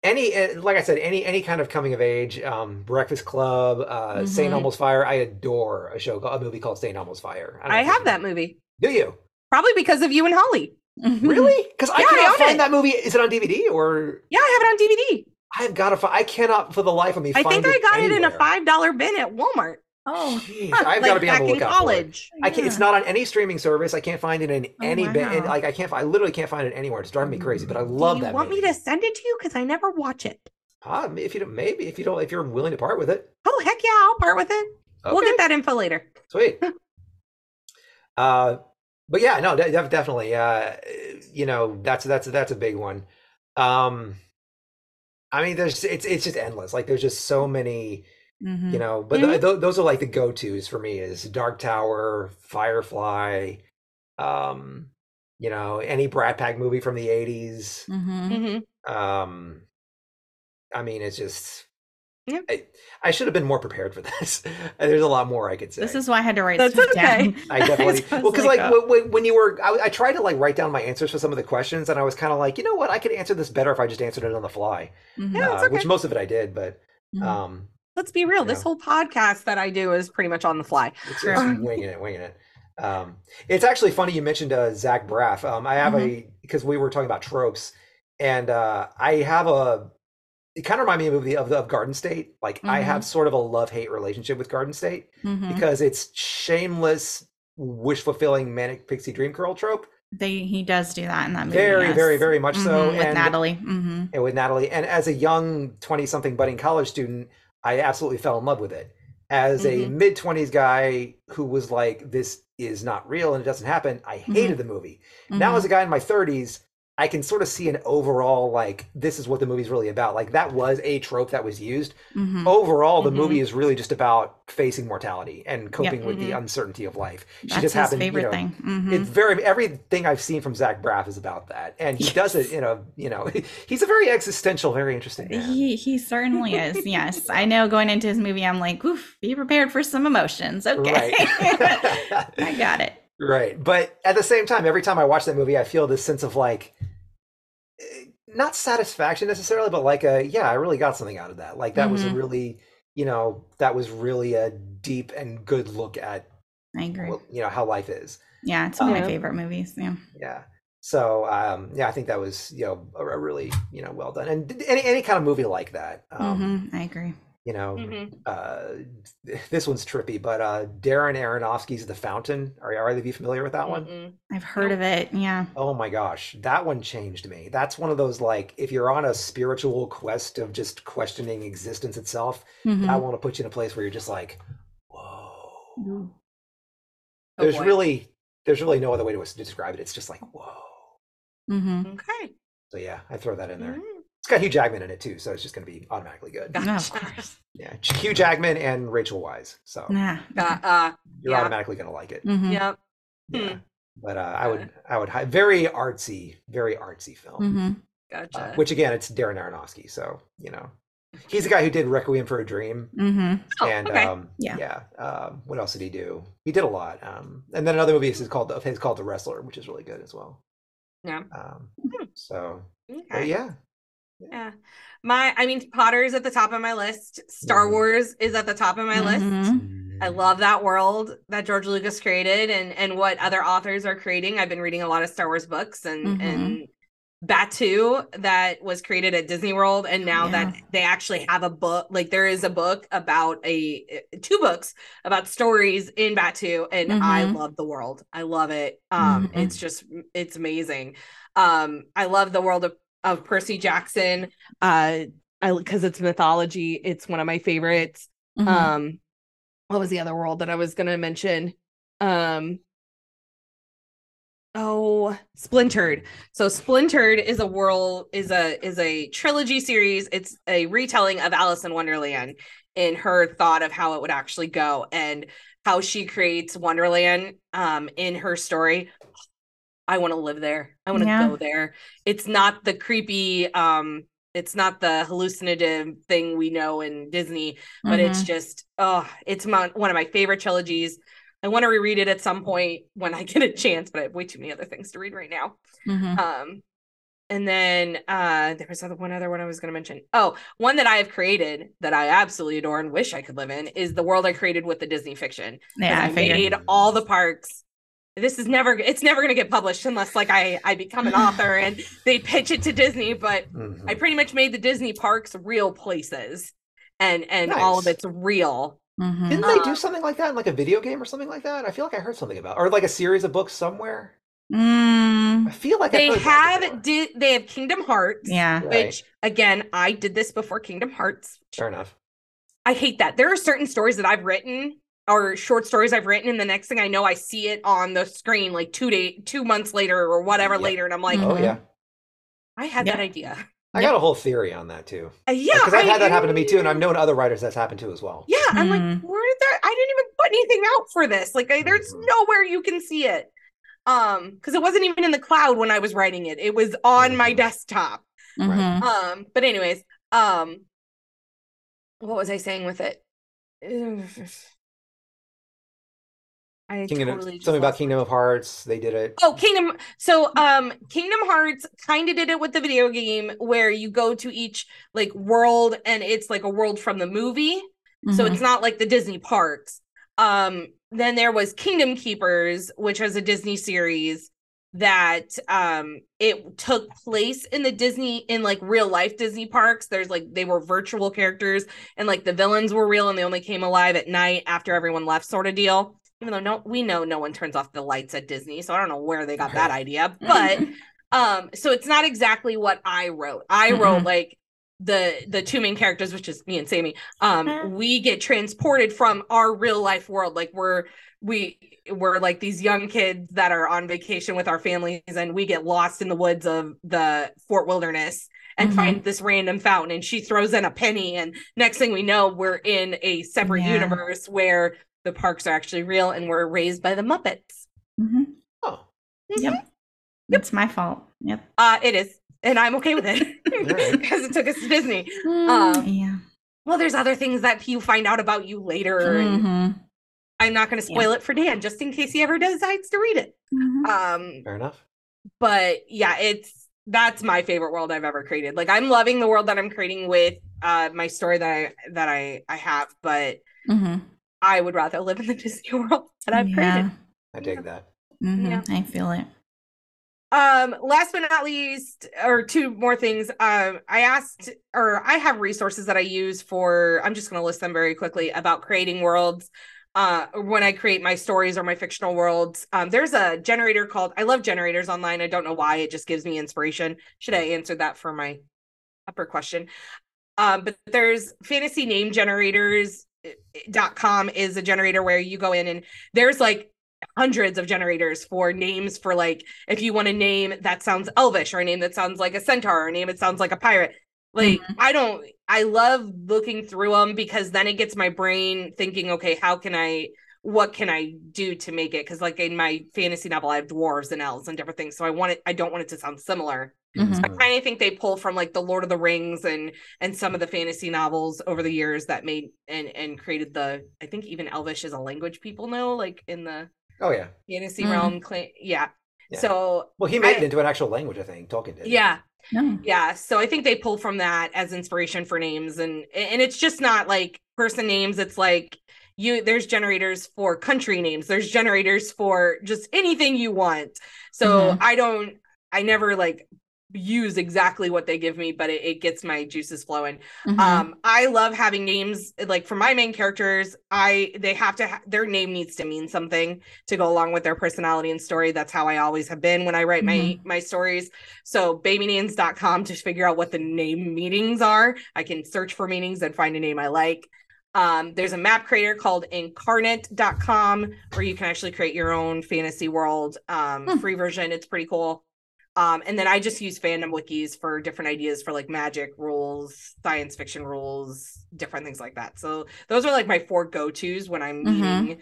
C: any eh, like I said, any any kind of coming of age, um, Breakfast Club, uh, mm-hmm. St. Elmo's Fire. I adore a show, a movie called St. Elmo's Fire.
A: I, I have that movie.
C: Do you?
A: Probably because of you and Holly.
C: Really? Because I cannot I find it. that movie. Is it on DVD or?
A: Yeah, I have it on DVD.
C: I've got to find. I cannot for the life of me.
A: I think I got
C: it,
A: it in a five dollar bin at Walmart.
B: Oh,
C: Jeez, I've like got to be able to look college. I can't. It's not on any streaming service. I can't find it in oh, any. Wow. Like I can't. I literally can't find it anywhere. It's driving me crazy. But I love
A: Do
C: you that.
A: Want
C: movie.
A: me to send it to you because I never watch it.
C: Ah, if you don't, maybe if you don't, if you're willing to part with it.
A: Oh heck yeah, I'll part with it. Okay. We'll get that info later.
C: Sweet. uh, but yeah, no, definitely. Uh, you know, that's that's that's a big one. Um, I mean, there's it's it's just endless. Like there's just so many Mm-hmm. You know, but mm-hmm. th- those are like the go tos for me is Dark Tower, Firefly, um, you know, any Brat Pack movie from the 80s. Mm-hmm. mm-hmm. Um, I mean, it's just. Yep. I, I, should have been more prepared for this. There's a lot more I could say.
B: This is why I had to write That's stuff okay. down.
C: I definitely well because like, like when, when, you were, I, I, tried to like write down my answers for some of the questions, and I was kind of like, you know what, I could answer this better if I just answered it on the fly. Mm-hmm. Yeah, uh, okay. Which most of it I did, but mm-hmm. um,
A: let's be real. Yeah. This whole podcast that I do is pretty much on the fly.
C: It's, it's winging it, winging it. Um, it's actually funny you mentioned uh, Zach Braff. Um, I have mm-hmm. a because we were talking about tropes, and uh, I have a. It kind of reminds me of the of, of Garden State. Like mm-hmm. I have sort of a love hate relationship with Garden State mm-hmm. because it's shameless, wish fulfilling manic pixie dream girl trope.
B: They he does do that in that movie.
C: Very, yes. very, very much so.
B: Mm-hmm, with and, Natalie. Mm-hmm.
C: And with Natalie, and as a young twenty something budding college student, I absolutely fell in love with it. As mm-hmm. a mid 20s guy who was like, this is not real and it doesn't happen, I hated mm-hmm. the movie. Now, mm-hmm. as a guy in my 30s, I can sort of see an overall like this is what the movie's really about. Like that was a trope that was used. Mm-hmm. Overall, the mm-hmm. movie is really just about facing mortality and coping yep. with mm-hmm. the uncertainty of life.
B: She That's just happened. Favorite you know, thing.
C: Mm-hmm. It's very everything I've seen from Zach Braff is about that, and he yes. does it. You know, you know, he's a very existential, very interesting. Man.
B: He he certainly is. yes, I know. Going into his movie, I'm like, oof, be prepared for some emotions. Okay, right. I got it.
C: Right. But at the same time, every time I watch that movie, I feel this sense of like, eh, not satisfaction necessarily, but like a, yeah, I really got something out of that. Like that mm-hmm. was a mm-hmm. really, you know, that was really a deep and good look at,
B: I agree.
C: You know, how life is.
B: Yeah. It's one um, of my favorite movies. Yeah.
C: Yeah. So, um, yeah, I think that was, you know, a, a really, you know, well done. And any, any kind of movie like that.
B: Um, mm-hmm. I agree
C: you know mm-hmm. uh this one's trippy but uh darren aronofsky's the fountain are, are either of you familiar with that one Mm-mm.
B: i've heard of it yeah
C: oh my gosh that one changed me that's one of those like if you're on a spiritual quest of just questioning existence itself mm-hmm. i want to put you in a place where you're just like whoa mm-hmm. there's oh really there's really no other way to describe it it's just like whoa
B: mm-hmm.
A: okay
C: so yeah i throw that in there mm-hmm. It's got Hugh Jackman in it too, so it's just going to be automatically good.
B: No, of course.
C: Yeah, Hugh Jackman and Rachel Weisz. So
B: yeah,
A: uh, uh,
C: you're
A: yeah.
C: automatically going to like it.
A: Mm-hmm. Yep.
C: Yeah. Hmm. But uh, I would, I would, very artsy, very artsy film.
B: Mm-hmm.
A: Gotcha.
C: Uh, which again, it's Darren Aronofsky, so you know, he's the guy who did Requiem for a Dream.
B: Mm-hmm.
C: Oh, and okay. um, yeah, yeah. Um, what else did he do? He did a lot. Um, and then another movie is called of his called The Wrestler, which is really good as well.
A: Yeah.
C: Um, hmm. so okay. yeah,
A: yeah. My I mean Potter's at the top of my list. Star mm-hmm. Wars is at the top of my mm-hmm. list. I love that world that George Lucas created and and what other authors are creating. I've been reading a lot of Star Wars books and mm-hmm. and Batuu that was created at Disney World and now yeah. that they actually have a book like there is a book about a two books about stories in Batuu and mm-hmm. I love the world. I love it. Um mm-hmm. it's just it's amazing. Um I love the world of of Percy Jackson. Uh, I because it's mythology. It's one of my favorites. Mm-hmm. Um, what was the other world that I was gonna mention? Um, oh splintered so splintered is a world is a is a trilogy series it's a retelling of alice in wonderland in her thought of how it would actually go and how she creates wonderland um in her story i want to live there i want to yeah. go there it's not the creepy um it's not the hallucinative thing we know in disney but mm-hmm. it's just oh it's my, one of my favorite trilogies I want to reread it at some point when I get a chance, but I have way too many other things to read right now. Mm-hmm. Um, and then uh, there was other one other one I was going to mention. Oh, one that I have created that I absolutely adore and wish I could live in is the world I created with the Disney fiction. Yeah, I, I made all the parks. This is never it's never going to get published unless like I I become an author and they pitch it to Disney. But mm-hmm. I pretty much made the Disney parks real places, and and nice. all of it's real.
C: Mm-hmm. Didn't they do uh, something like that in like a video game or something like that? I feel like I heard something about, or like a series of books somewhere.
B: Mm.
C: I feel like
A: they have did they have Kingdom Hearts,
B: yeah.
A: Which right. again, I did this before Kingdom Hearts.
C: sure enough.
A: I hate that. There are certain stories that I've written or short stories I've written, and the next thing I know, I see it on the screen like two day, two months later or whatever yep. later, and I'm like,
C: oh yeah,
A: I had that idea.
C: I got a whole theory on that too.
A: Uh, yeah,
C: because I've had that happen to me too, and I've known other writers that's happened to as well.
A: Yeah, I'm like, mm-hmm. where did that? I didn't even put anything out for this. Like, I, there's mm-hmm. nowhere you can see it. Um, because it wasn't even in the cloud when I was writing it. It was on mm-hmm. my desktop.
B: Mm-hmm.
A: Um, but anyways, um, what was I saying with it?
C: I Kingdom, totally something about Kingdom of Hearts. They did it.
A: Oh, Kingdom. So, um, Kingdom Hearts kind of did it with the video game where you go to each like world and it's like a world from the movie. Mm-hmm. So it's not like the Disney parks. Um, then there was Kingdom Keepers, which was a Disney series that um it took place in the Disney in like real life Disney parks. There's like they were virtual characters and like the villains were real and they only came alive at night after everyone left sort of deal even though no we know no one turns off the lights at Disney, so I don't know where they got that idea. But um so it's not exactly what I wrote. I mm-hmm. wrote like the the two main characters which is me and Sammi um mm-hmm. we get transported from our real life world like we're we we're like these young kids that are on vacation with our families and we get lost in the woods of the Fort Wilderness and mm-hmm. find this random fountain and she throws in a penny and next thing we know we're in a separate yeah. universe where the parks are actually real and were raised by the Muppets.
B: Mm-hmm.
C: Oh,
B: mm-hmm. yep. It's my fault. Yep.
A: Uh, it is, and I'm okay with it because it took us to Disney.
B: Mm, um, yeah.
A: Well, there's other things that you find out about you later. Mm-hmm. I'm not going to spoil yeah. it for Dan, just in case he ever decides to read it.
B: Mm-hmm.
A: Um,
C: Fair enough.
A: But yeah, it's that's my favorite world I've ever created. Like I'm loving the world that I'm creating with uh my story that I that I I have, but
B: mm-hmm.
A: I would rather live in the Disney world that I've yeah. created.
C: I dig that.
B: Mm-hmm. Yeah. I feel it.
A: Um, last but not least, or two more things. Um, I asked, or I have resources that I use for. I'm just going to list them very quickly about creating worlds. Uh, when I create my stories or my fictional worlds, um, there's a generator called. I love generators online. I don't know why. It just gives me inspiration. Should I answer that for my upper question? Um, but there's fantasy name generators dot com is a generator where you go in and there's like hundreds of generators for names for like if you want a name that sounds elvish or a name that sounds like a centaur or a name that sounds like a pirate. Like mm-hmm. i don't i love looking through them because then it gets my brain thinking okay how can i what can i do to make it? Because like in my fantasy novel i have dwarves and elves and different things so i want it i don't want it to sound similar Mm-hmm. So I kind of think they pull from like the Lord of the Rings and and some of the fantasy novels over the years that made and and created the I think even Elvish is a language people know like in the
C: oh yeah
A: fantasy mm-hmm. realm. Yeah. yeah. So
C: well, he made I, it into an actual language. I think Tolkien did.
A: Yeah. No. Yeah, so I think they pull from that as inspiration for names, and and it's just not like person names. It's like you there's generators for country names. There's generators for just anything you want. So mm-hmm. I don't I never like use exactly what they give me but it, it gets my juices flowing mm-hmm. um i love having names like for my main characters i they have to ha- their name needs to mean something to go along with their personality and story that's how i always have been when i write mm-hmm. my my stories so babynames.com to figure out what the name meanings are i can search for meanings and find a name i like Um, there's a map creator called inkarnate.com where you can actually create your own fantasy world. Um, hmm. free version, it's pretty cool. Um, and then I just use fandom wikis for different ideas for like magic rules, science fiction rules, different things like that. So those are like my four go-tos when I'm mm-hmm.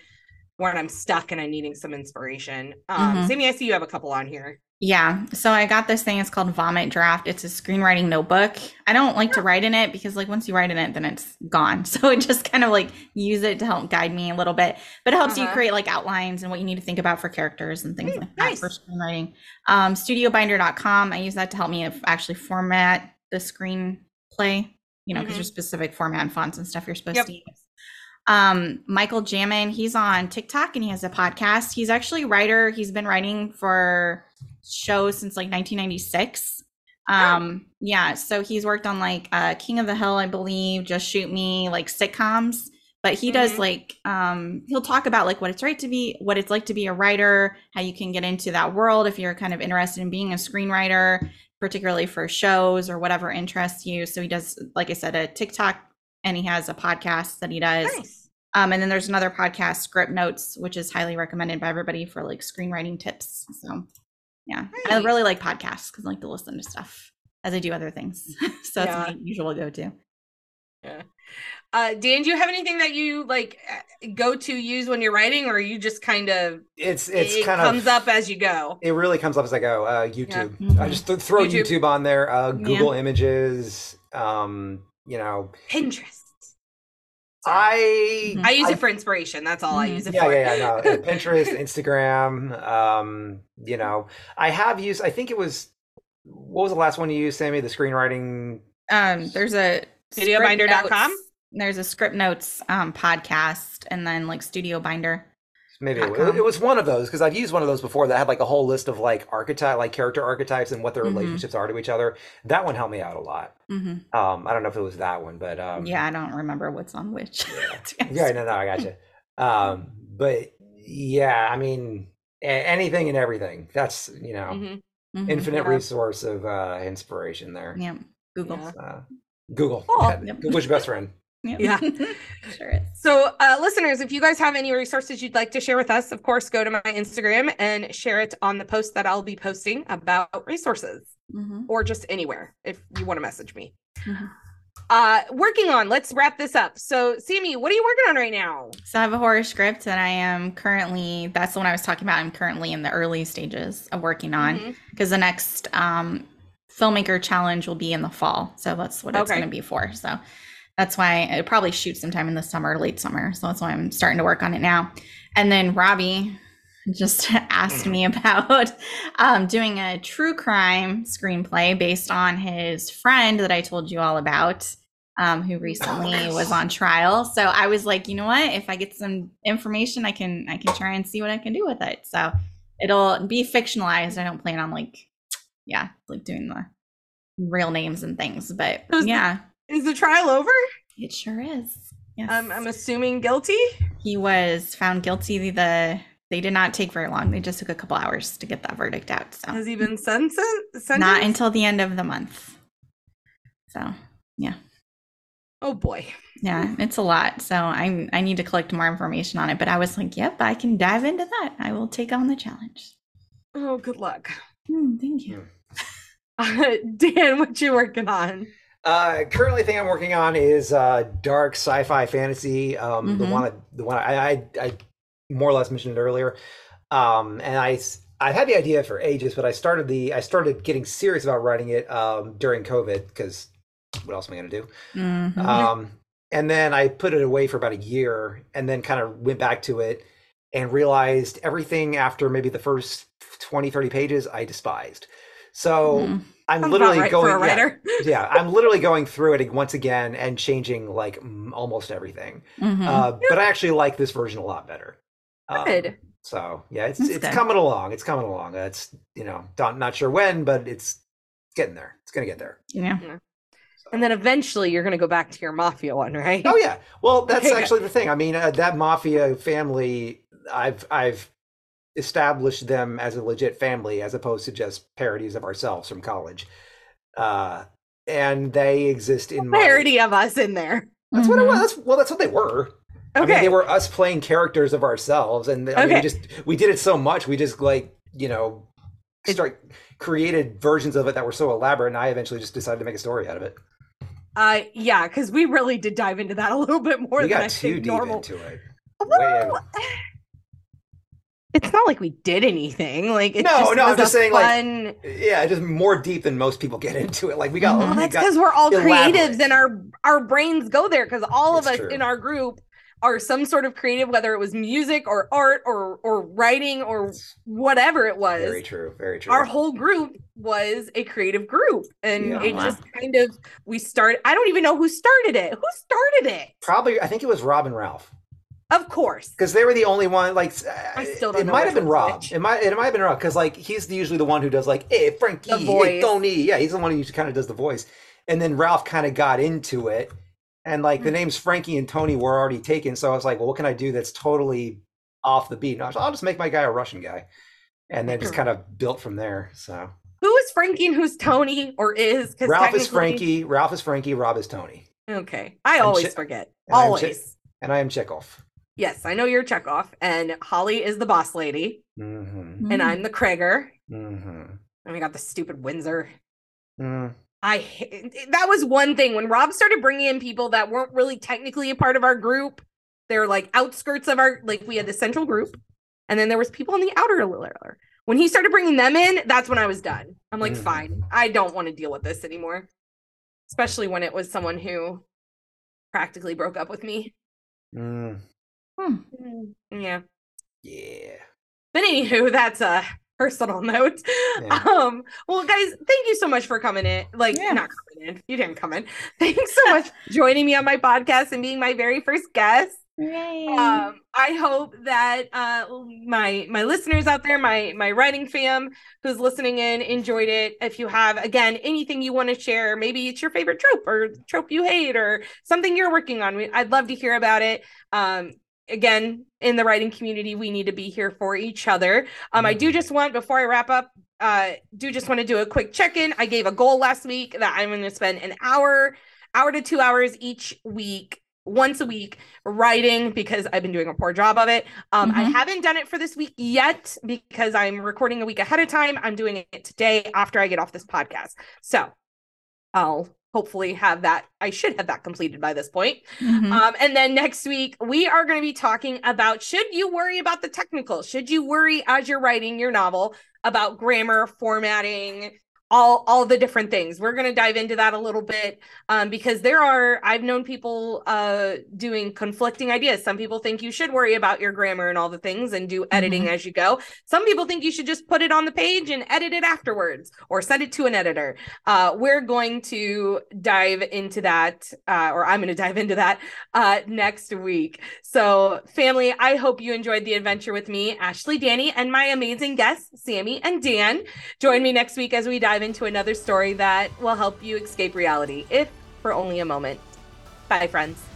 A: When I'm stuck and I'm needing some inspiration. Um, mm-hmm. Sammi, I see you have a couple on here.
B: Yeah. So I got this thing. It's called Vomit Draft. It's a screenwriting notebook. I don't like to write in it because, like, once you write in it, then it's gone. So it just kind of like use it to help guide me a little bit. But it helps uh-huh. you create like outlines and what you need to think about for characters and things mm, like nice. that for screenwriting. Um, StudioBinder.com. I use that to help me actually format the screenplay. You know, because mm-hmm. there's specific format and fonts and stuff you're supposed yep. to use. Um, Michael Jamin, he's on TikTok and he has a podcast. He's actually a writer. He's been writing for shows since like 1996. Um, yeah, so he's worked on like uh King of the Hill, I believe, Just Shoot Me, like sitcoms. But he does mm-hmm. like um he'll talk about like what it's right to be what it's like to be a writer, how you can get into that world if you're kind of interested in being a screenwriter, particularly for shows or whatever interests you. So he does, like I said, a TikTok and he has a podcast that he does. Nice. Um, and then there's another podcast, Script Notes, which is highly recommended by everybody for like screenwriting tips. So yeah, nice. I really like podcasts because I like to listen to stuff as I do other things. so that's my usual go to.
A: Yeah. Uh, Dan, do you have anything that you like uh, go to use when you're writing, or you just kind of
C: it's it's
A: it
C: kind
A: comes
C: of
A: up as you go?
C: It really comes up as I go. Uh, YouTube. Yeah. Mm-hmm. I just th- throw YouTube. YouTube. on there. Uh, Google yeah. Images. Um, you know,
A: Pinterest.
C: I
A: I use I, it for inspiration. That's all I mm-hmm. use it
C: yeah,
A: for.
C: Yeah, yeah, no. Pinterest, Instagram. Um, you know, I have used. I think it was. What was the last one you used, Sammi? The screenwriting.
B: Um, there's a
A: studiobinder.com.
B: There's a script notes um podcast, and then like Studio Binder.
C: Maybe it, it, was one of those because I've used one of those before that had like a whole list of like archetype, like character archetypes and what their mm-hmm. relationships are to each other. That one helped me out a lot. Mm-hmm. Um, I don't know if it was that one, but um,
B: yeah, I don't remember what's on which.
C: yeah, yeah no, no, I got you. Um, but yeah, I mean, anything and everything. That's you know, mm-hmm. mm-hmm. infinite yeah. resource of uh, inspiration there.
B: Yeah, Google. Uh,
C: Google. Oh, yep. Google's your best friend.
A: Yep. Yeah. sure is. So, uh, listeners, if you guys have any resources you'd like to share with us, of course, go to my Instagram and share it on the post that I'll be posting about resources mm-hmm. or just anywhere if you want to message me. Mm-hmm. Uh, working on, let's wrap this up. So, Sammi, what are you working on right now?
B: So, I have a horror script that I am currently, that's the one I was talking about. I'm currently in the early stages of working on because mm-hmm. the next um, filmmaker challenge will be in the fall. So, that's what it's going to be for. So, that's why it probably shoots sometime in the summer, late summer. So that's why I'm starting to work on it now. And then Robbie just asked me about um, doing a true crime screenplay based on his friend that I told you all about, um, who recently was on trial. So I was like, you know what? If I get some information, I can I can try and see what I can do with it. So it'll be fictionalized. I don't plan on like, yeah, like doing the real names and things, but yeah.
A: Is the trial over?
B: It sure is.
A: Yes. Um, I'm assuming guilty.
B: He was found guilty. The they did not take very long. They just took a couple hours to get that verdict out. So
A: has he been sentenced?
B: Not until the end of the month. So yeah.
A: Oh boy.
B: Yeah, it's a lot. So I I need to collect more information on it. But I was like, yep, I can dive into that. I will take on the challenge.
A: Oh, good luck.
B: Mm, thank you.
A: Uh, Dan, what you working on?
C: Uh, currently, thing I'm working on is uh, dark sci-fi fantasy. Um, mm-hmm. The one, the one I, I, I more or less mentioned it earlier. Um, and I, I've had the idea for ages, but I started the, I started getting serious about writing it um, during COVID because what else am I going to do? Mm-hmm. Um, and then I put it away for about a year, and then kind of went back to it and realized everything after maybe the first 20, 30 pages I despised. So. Mm I'm Sounds literally right going. Yeah, yeah, I'm literally going through it once again and changing like almost everything. Mm-hmm. Uh, but I actually like this version a lot better.
A: Um, good.
C: So yeah, it's That's it's good. coming along. It's coming along. It's you know not not sure when, but it's getting there. It's gonna get there.
B: Yeah. yeah.
A: And then eventually you're going to go back to your mafia one, right?
C: Oh yeah. Well, that's actually the thing. I mean, uh, that mafia family, I've I've establish them as a legit family as opposed to just parodies of ourselves from college. Uh, and they exist in
A: parody my... of us in there.
C: That's mm-hmm. what it was. That's, well, that's what they were. Okay. I mean, they were us playing characters of ourselves, and I okay. mean, we just we did it so much. We just like you know start created versions of it that were so elaborate, and I eventually just decided to make a story out of it.
A: Uh, yeah, because we really did dive into that a little bit more. We than got I too deep normal.
C: into it.
A: Well, it's not like we did anything. Like no,
C: just no, I'm just saying, fun... like yeah, just more deep than most people get into it. Like we got.
A: Well, that's because we're all elaborate. creatives and our our brains go there because all of us true. in our group are some sort of creative, whether it was music or art or or writing or whatever it was.
C: Very true. Very true.
A: Our whole group was a creative group, and yeah. it just kind of we started. I don't even know who started it. Who started it?
C: Probably, I think it was Rob and Ralph.
A: Of course,
C: because they were the only one. Like, I still don't. It might have been Rob. It might. It might have been Rob because like he's usually the one who does like, "Hey, Frankie, hey, Tony." Yeah, he's the one who kind of does the voice. And then Ralph kind of got into it, and like mm-hmm. the names Frankie and Tony were already taken. So I was like, "Well, what can I do that's totally off the beat?" Was, I'll just make my guy a Russian guy, and then just kind of built from there. So
A: who is Frankie and who's Tony or is?
C: Because Ralph is Frankie. Ralph is Frankie. Rob is Tony.
A: Okay, I always forget. Always.
C: and I am Chekhov.
A: Yes, I know you're Chekhov, and Holly is the boss lady, mm-hmm. and I'm the Krager, mm-hmm. and we got the stupid Windsor. Mm. I that was one thing when Rob started bringing in people that weren't really technically a part of our group. They're like outskirts of our like we had the central group, and then there was people in the outer layer. When he started bringing them in, that's when I was done. I'm like, mm. fine, I don't want to deal with this anymore, especially when it was someone who practically broke up with me. Mm. Hmm. Mm, yeah.
C: Yeah.
A: But anywho, that's a personal note. Yeah. Um, well, guys, thank you so much for coming in. Like, yeah. not coming in. You didn't come in. Thanks so much joining me on my podcast and being my very first guest. Yay. Um, I hope that uh, my my listeners out there, my my writing fam who's listening in, enjoyed it. If you have again anything you want to share, maybe it's your favorite trope or trope you hate or something you're working on, I'd love to hear about it. Um, again in the writing community we need to be here for each other um i do mm-hmm. just want before i wrap up uh do just want to do a quick check-in i gave a goal last week that i'm going to spend an hour hour to two hours each week once a week writing because I've been doing a poor job of it. Um, mm-hmm. I haven't done it for this week yet because I'm recording a week ahead of time. I'm doing it today after I get off this podcast. So I'll hopefully have that i should have that completed by this point mm-hmm. um, and then next week we are going to be talking about should you worry about the technical should you worry as you're writing your novel about grammar formatting all all the different things. We're going to dive into that a little bit um, because there are i've known people uh, doing conflicting ideas. Some people think you should worry about your grammar and all the things and do editing mm-hmm. as you go. Some people think you should just put it on the page and edit it afterwards or send it to an editor. Uh, we're going to dive into that uh, or i'm going to dive into that uh, next week. So family i hope you enjoyed the adventure with me ashley dannie and my amazing guests sammi and dan. Join me next week as we dive dive into another story that will help you escape reality, if for only a moment. Bye, friends.